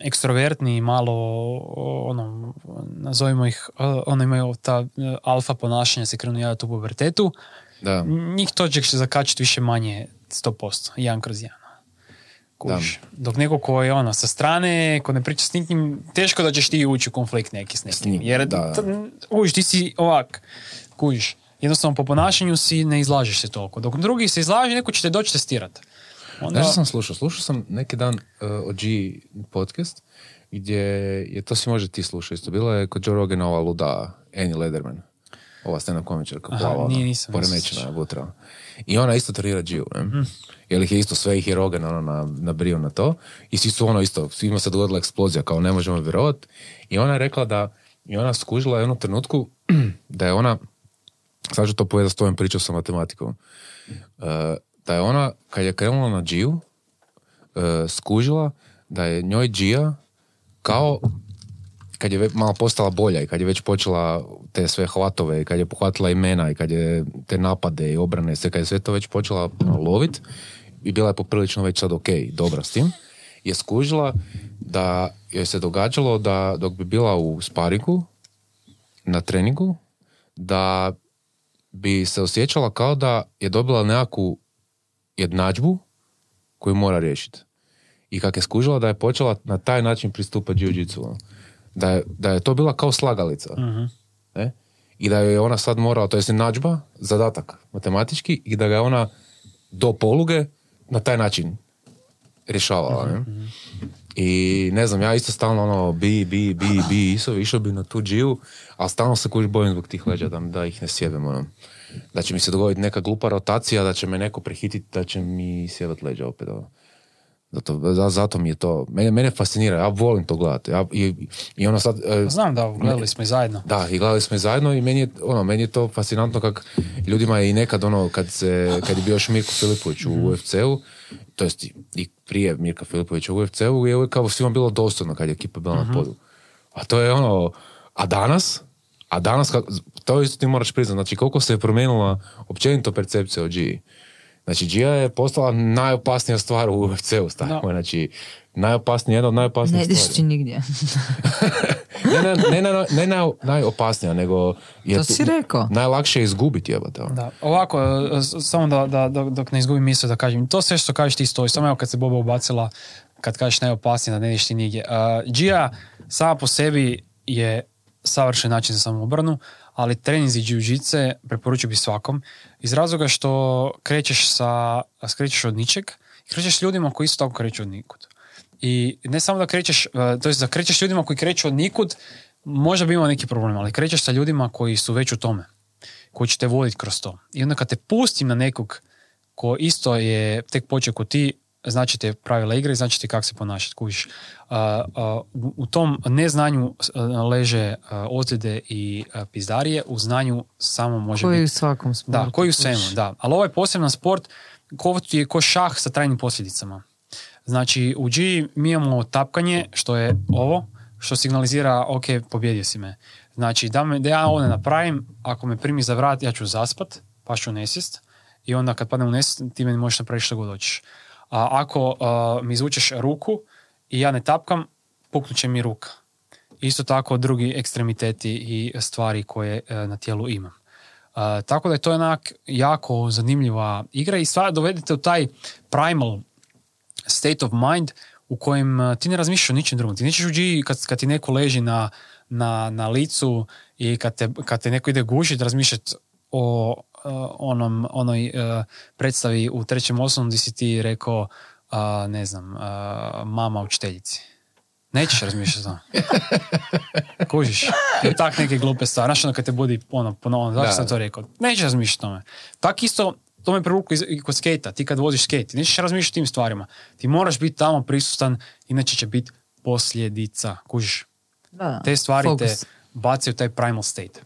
ekstrovertni, malo ono, nazovimo ih, ono imaju ta uh, alfa ponašanja se krenu javiti u pubertetu, Da. njih to će zakačiti više manje 100%, jedan kroz jedan. Kužiš. Dok neko ko je ono sa strane, ko ne priča s nikim, teško da ćeš ti ući u konflikt neki s nekim. njim, Jer da, da. kužiš, ti si ovak, kužiš. Jednostavno po ponašanju si ne izlažeš se toliko. Dok drugi se izlaže, neko će te doći testirati. Onda, Znaš sam slušao? Slušao sam neki dan uh, o G podcast, gdje je, to si može ti slušati isto. Bila je kod Joe Rogana ova luda Annie Lederman. Ova stand-up komičarka, Aha, plava, nije, ona, nisam, poremećena butra. I ona isto trenira Giju, ne? Mhm. Jer ih je isto sve ih je Rogan ono, na, nabrio na to. I svi su ono isto, svima se dogodila eksplozija, kao ne možemo vjerovat. I ona je rekla da, i ona skužila u jednom trenutku da je ona, sad ću to povedati s tvojom pričom sa matematikom, Uh, da je ona, kad je krenula na Giju, uh, skužila da je njoj Gija kao kad je malo postala bolja i kad je već počela te sve hvatove i kad je pohvatila imena i kad je te napade i obrane, sve, kad je sve to već počela ono, lovit i bila je poprilično već sad ok, dobra s tim, je skužila da joj se događalo da dok bi bila u sparingu na treningu, da bi se osjećala kao da je dobila nekakvu jednadžbu koju mora riješiti. I kak je skužila da je počela na taj način pristupati jiu-jitsu. Da je, da je to bila kao slagalica. Ne? I da je ona sad morala, to je jednadžba, zadatak matematički, i da ga je ona do poluge na taj način rješavala. Ne? I ne znam, ja isto stalno ono bi, bi, bi, bi, išao, išao bi na tu džiju, ali stalno se kuži bojim zbog tih leđa da, da ih ne sjebem. Ono. Da će mi se dogoditi neka glupa rotacija, da će me neko prihititi, da će mi sjebat leđa opet. Ono. Zato, za- zato mi je to, mene, mene fascinira, ja volim to gledati. Ja, i, I ono sad, e, Znam da, gledali smo i zajedno. da, i gledali smo i zajedno i meni je, ono, meni je to fascinantno kak ljudima je i nekad ono, kad, se, kad je bio još Mirko Filipović u UFC-u, to jest i- prije Mirka Filipovića u UFC-u, je uvijek kao svima bilo dostojno kad je ekipa bila na podu. A to je ono, a danas, a danas, to isto ti moraš priznati, znači koliko se je promijenila općenito percepcija o Giji. Znači, Gia je postala najopasnija stvar u UFC-u, stavimo. Da. Znači, najopasnija, jedna od Ne najopasnijih ideš stvari. ti nigdje. ne, ne, ne, ne, ne naj, najopasnija, nego je To si rekao. najlakše je izgubiti, jebote. ono. Da, ovako, e, samo da, da, dok, ne izgubim misao da kažem, to sve što kažeš ti stoji, samo evo kad se Boba ubacila, kad kažeš najopasnije da ne ideš ti nigdje. Uh, Gia sama po sebi je savršen način za samoobranu, ali treninzi jiu-jitsu preporučio bi svakom, iz razloga što krećeš sa, skrećeš od ničeg i krećeš s ljudima koji isto tako kreću od nikud. I ne samo da krećeš, uh, to jest da krećeš ljudima koji kreću od nikud, možda bi imao neki problem, ali krećeš sa ljudima koji su već u tome koji će te voditi kroz to. I onda kad te pustim na nekog ko isto je tek počeo ko ti, znači te pravila igre i znači ti kako se ponašati, kužiš. U, tom neznanju leže ozljede i pizdarije, u znanju samo može Koji biti... u svakom sportu. Da, koji u svemu, da. Ali ovo je poseban sport ko je ko šah sa trajnim posljedicama. Znači, u G mi imamo tapkanje, što je ovo, što signalizira, ok, pobjedio si me. Znači, da, me, da ja ovo ne napravim, ako me primi za vrat, ja ću zaspat, pa ću nesist. I onda kad padnem u nesist, ti meni možeš napraviti što god hoćeš. A ako a, mi izvučeš ruku i ja ne tapkam, puknut će mi ruka. Isto tako drugi ekstremiteti i stvari koje e, na tijelu imam. Uh, tako da je to onak jako zanimljiva igra i stvar dovedete u taj primal state of mind u kojem uh, ti ne razmišljaš o ničem drugom. Ti nećeš u G kad, kad ti neko leži na, na, na licu i kad te, kad te neko ide gušiti razmišljati o onom, onoj uh, predstavi u trećem osnovu gdje si ti rekao uh, ne znam, uh, mama učiteljici. Nećeš razmišljati o tome. Kužiš? I tak neke glupe stvari. Znaš ono kad te budi ono, ponovno, zašto sam to rekao? Nećeš razmišljati o tome. Tak isto, to me privuku iz- i kod skejta. Ti kad voziš skejt, ti nećeš razmišljati o tim stvarima. Ti moraš biti tamo prisutan, inače će biti posljedica. Kužiš? Da, Te stvari fokus. te bacaju u taj primal state.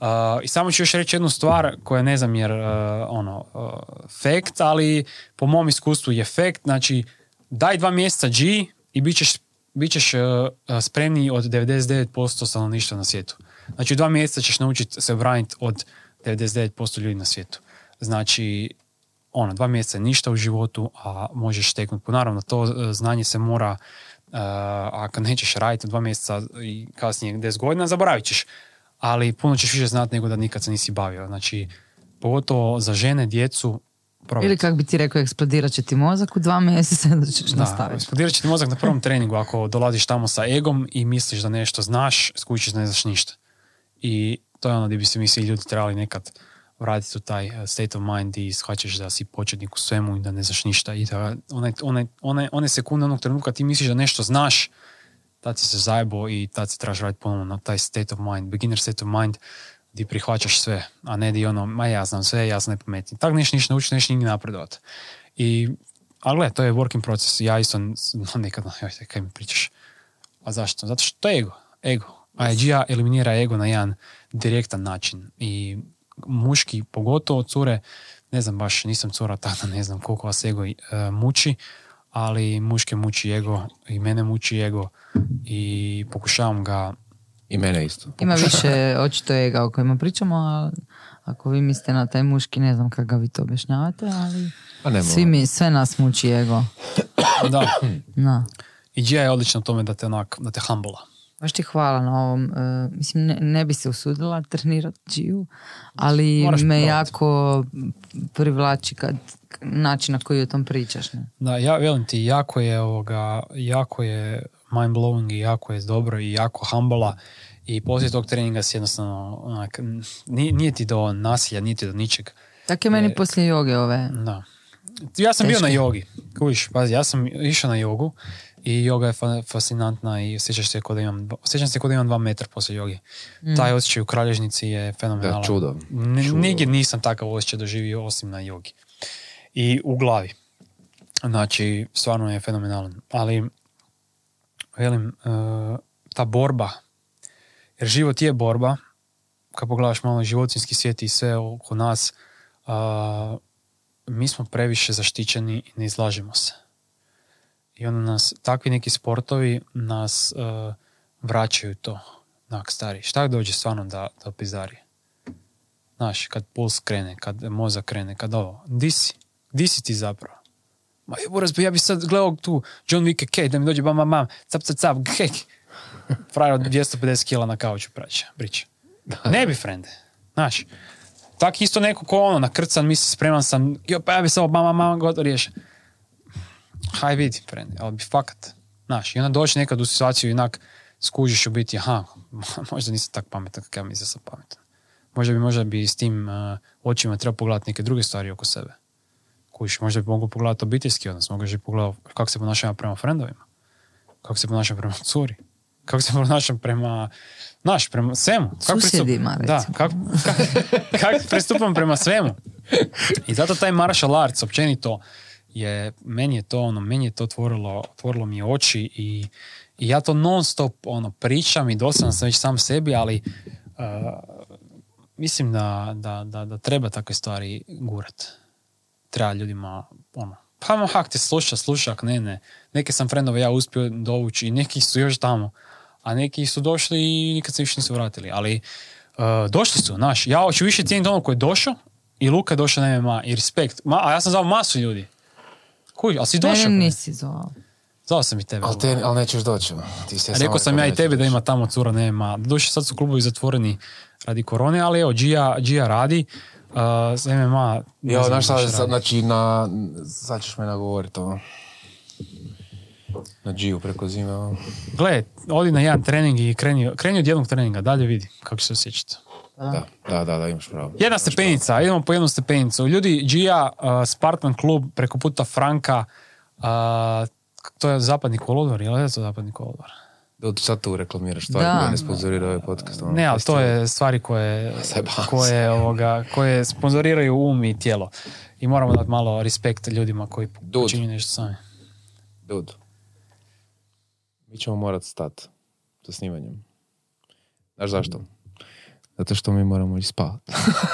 Uh, I samo ću još reći jednu stvar koja ne znam jer uh, ono, uh, fact, ali po mom iskustvu je fact. Znači, daj dva mjeseca G i bit ćeš, bit ćeš uh, uh, spremniji od 99% stanovništva na svijetu. Znači, dva mjeseca ćeš naučiti se obraniti od 99% ljudi na svijetu. Znači, ono, dva mjeseca je ništa u životu, a možeš steknuti. Naravno, to uh, znanje se mora, uh, ako nećeš raditi dva mjeseca i kasnije 10 godina, zaboravit ćeš. Ali puno ćeš više znati nego da nikad se nisi bavio. Znači, pogotovo za žene, djecu, probajte. Ili kak bi ti rekao, eksplodirat će ti mozak u dva mjeseca da ćeš Da, nastaviti. eksplodirat će ti mozak na prvom treningu ako dolaziš tamo sa egom i misliš da nešto znaš, skućiš da ne znaš ništa. I to je ono gdje bi se mi svi ljudi trebali nekad vratiti u taj uh, state of mind i shvaćaš da si početnik u svemu i da ne znaš ništa i da onaj, onaj, one, one sekunde onog trenutka ti misliš da nešto znaš, tad si se zajebo i tad se trebaš vratiti ponovno taj state of mind, beginner state of mind gdje prihvaćaš sve, a ne di ono, ma ja znam sve, ja sam najpametniji. Tak neš ništa naučiti, neš nigdje napredovat. I, ali gle, to je working proces. Ja isto n- nekad, joj, kaj mi pričaš. A zašto? Zato što to je ego. Ego. A Gia eliminira ego na jedan direktan način. I muški, pogotovo cure, ne znam baš, nisam cura tada, ne znam koliko vas ego e, muči, ali muške muči ego i mene muči ego i pokušavam ga I mene isto. Ima više očito ega o kojima pričamo, a ako vi mislite na taj muški, ne znam kako ga vi to objašnjavate, ali A nema. svi mi, sve nas muči ego. da, Da. i Gia je odlična u tome da te onak, da te humble Baš ti hvala na ovom. e, mislim, ne, ne bi se usudila trenirati Giju, ali Moraš me probat. jako privlači kad, način na koji o tom pričaš. Ne? Da, ja velim ti, jako je ovoga, jako je mind blowing i jako je dobro i jako humble i poslije tog treninga si jednostavno onak, nije, nije ti do nasilja, nije ti do ničeg. Tako je meni Je- poslije joge ove. Da. Ja sam bio Teško. na jogi. Kužiš, pazi, ja sam išao na jogu i joga je fa- fascinantna i osjećaš se kao da imam, osjećam se kao da imam dva metra poslije jogi. Taj osjećaj u kralježnici je fenomenalan. Da, čudo. N- Čudo. Nigdje nisam takav osjećaj doživio osim na jogi. I u glavi. Znači, stvarno je fenomenalan. Ali, velim, e, ta borba, jer život je borba, kad pogledaš malo životinski svijet i sve oko nas, a, mi smo previše zaštićeni i ne izlažemo se. I onda nas, takvi neki sportovi nas e, vraćaju to. Nak, stari, šta dođe stvarno da, da pizdari? Znaš, kad puls krene, kad mozak krene, kad ovo. Di si? Di si ti zapravo? Ma je, ja bi sad gledao tu John Wick, kej, da mi dođe bam, bam, bam, cap, cap, cap, kej. Frajer od 250 kila na kauču praća, priča. Ne bi, frende. Znaš, tak isto neko ko ono, nakrcan, misli, spreman sam, jo, pa ja bi samo bam, bam, bam, gotovo riješen. Haj vidi, frende, ali bi fakat. Znaš, i onda doći nekad u situaciju inak skužiš u biti, aha, možda nisam tak pametan kako ja mislim da sam pametan. Možda bi, možda bi s tim uh, očima trebao pogledati neke druge stvari oko sebe. Kužiš, možda bi mogao pogledati obiteljski odnos, možda bi pogledao kako se ponašam prema frendovima, kako se ponašam prema curi, kako se ponašam prema, znaš, prema svemu. Kako pristup- Susjedima, Da, recimo. kako, kako, kako pristupam prema svemu. I zato taj martial arts, općenito, je, meni je to ono, meni je to otvorilo, otvorilo mi oči i, i ja to non stop ono, pričam i dosadan sam već sam sebi, ali uh, mislim da, da, da, da treba takve stvari gurat. Treba ljudima, ono, pa hak te sluša, sluša, ak ne, ne. Neke sam frendove ja uspio dovući i neki su još tamo, a neki su došli i nikad se više nisu vratili. Ali uh, došli su, znaš, ja hoću više cijeniti ono koji je došao i Luka je došao na MMA i respekt. Ma, a ja sam zvao masu ljudi. Kuj, ali si došao. Mene nisi zvao. Zvao sam i tebe. Ali, te, ali nećeš doći. Ti si Rekao sam ja i tebi da ima tamo cura nema. Doduše sad su klubovi zatvoreni radi korone, ali evo, Gia, Gia radi. Uh, s MMA... Jo, znaš šta, znači na, sad ćeš me nagovoriti ovo. Na Giju preko zime. ovo. Gle, odi na jedan trening i kreni, kreni od jednog treninga, dalje vidi kako će se osjećati. Da, da, da, da, imaš pravo. Jedna stepenica, idemo po jednu stepenicu. Ljudi, Gia, uh, Spartan klub preko puta Franka, uh, to je zapadni kolodvor, je li je to zapadni kolodvor? Da, sad tu reklamiraš stvari Da. koje ne sponzorira ovaj podcast. ono, Ne, ali to je stvari koje, koje, ovoga, koje sponzoriraju um i tijelo. I moramo dati malo respekt ljudima koji počinju nešto sami. Dude. Mi ćemo morat stat sa snimanjem. Znaš zašto? Zato što mi moramo ići spavat.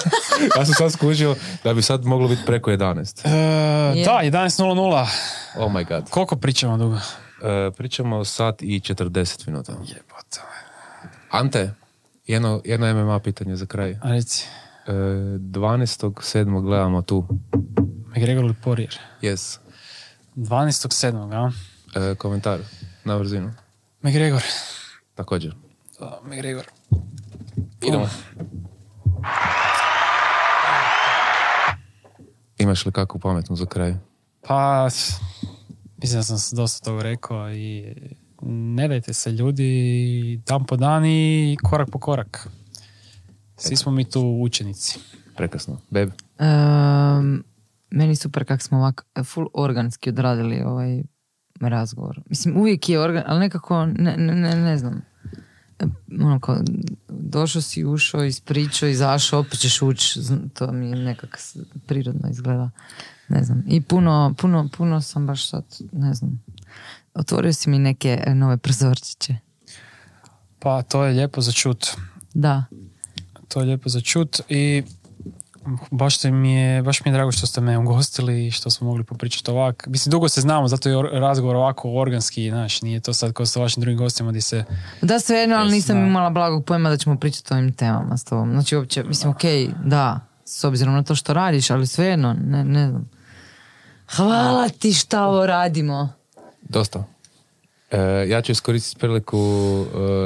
ja sam sad skužio da bi sad moglo biti preko 11. E, Da, 11.00. Oh my god. Koliko pričamo dugo? E, pričamo sat i 40 minuta. Jebote. Ante, jedno, jedno MMA pitanje za kraj. A reci, E, 12.7. gledamo tu. McGregor ili Poirier? Yes. 12.7. a? E, komentar na brzinu. McGregor. Također. Da, McGregor. Idemo. Imaš li kakvu pametnu za kraj? Pa, mislim da sam dosta toga rekao i ne dajte se ljudi dan po dan i korak po korak. Svi smo mi tu učenici. Prekasno. Beb? Ehm, meni super kak smo ovak full organski odradili ovaj razgovor. Mislim, uvijek je organ, ali nekako, ne, ne, ne, ne znam. Ono kao, došao si, ušao, ispričao, izašao, opet ćeš ući. To mi nekak prirodno izgleda. Ne znam. I puno, puno, puno sam baš sad, ne znam. Otvorio si mi neke e, nove prizorčiće. Pa to je lijepo za čut. Da. To je lijepo za čut i baš, te mi je, baš mi je drago što ste me ugostili i što smo mogli popričati ovak. Mislim, dugo se znamo, zato je or- razgovor ovako organski, znaš, nije to sad kao sa vašim drugim gostima gdje se... Da, svejedno, ali nisam da. imala blagog pojma da ćemo pričati o ovim temama s tobom. Znači, uopće, mislim, okej, da, s obzirom na to što radiš, ali svejedno, ne, ne znam. Hvala ti šta ovo radimo. Dosta. E, ja ću iskoristiti priliku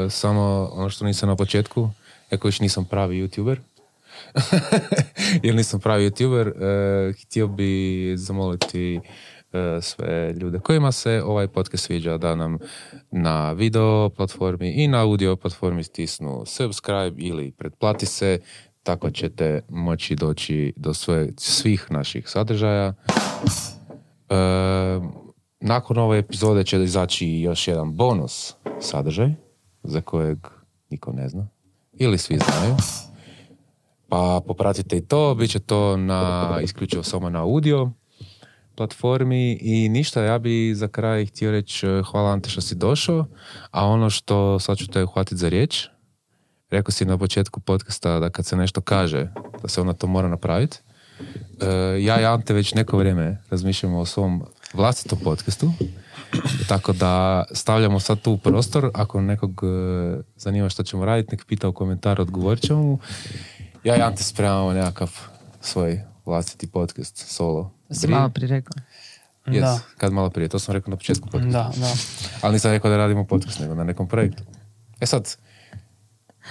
e, samo ono što nisam na početku, iako još nisam pravi youtuber. Jer nisam pravi youtuber, e, htio bi zamoliti e, sve ljude kojima se ovaj podcast sviđa da nam na video platformi i na audio platformi stisnu subscribe ili pretplati se, tako ćete moći doći do sve, svih naših sadržaja. E, nakon ove epizode će izaći još jedan bonus sadržaj za kojeg niko ne zna ili svi znaju. Pa popratite i to, bit će to na, isključivo samo na audio platformi i ništa, ja bi za kraj htio reći e, hvala Ante što si došao, a ono što sad ću te uhvatiti za riječ, rekao si na početku podcasta da kad se nešto kaže, da se onda to mora napraviti. E, ja i Ante već neko vrijeme razmišljamo o svom vlastitom podcastu, tako da stavljamo sad tu prostor, ako nekog e, zanima što ćemo raditi, nek pita u komentar, odgovorit ćemo mu. Ja i Ante spremamo nekakav svoj vlastiti podcast, solo. To si malo prije rekao. Yes, Da, kad malo prije, to sam rekao na početku podcasta. da, da. Ali nisam rekao da radimo podcast, nego na nekom projektu. E sad,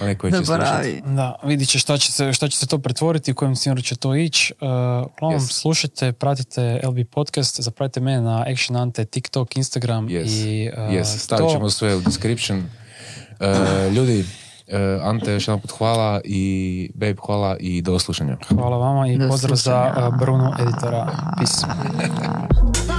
onaj koji će slušati. Da, vidit će šta će, se, šta će se to pretvoriti, u kojem smjeru će to ići. Uh, uglavnom, Yes. slušajte, pratite LB podcast, zapratite mene na Action Ante, TikTok, Instagram Yes, i uh, yes. stavit to. ćemo sve u description. Uh, ljudi, uh, Ante, još jedan put hvala i Babe hvala i do slušanja. Hvala vama i Do pozdrav za slušanja. uh, Bruno, editora. Peace.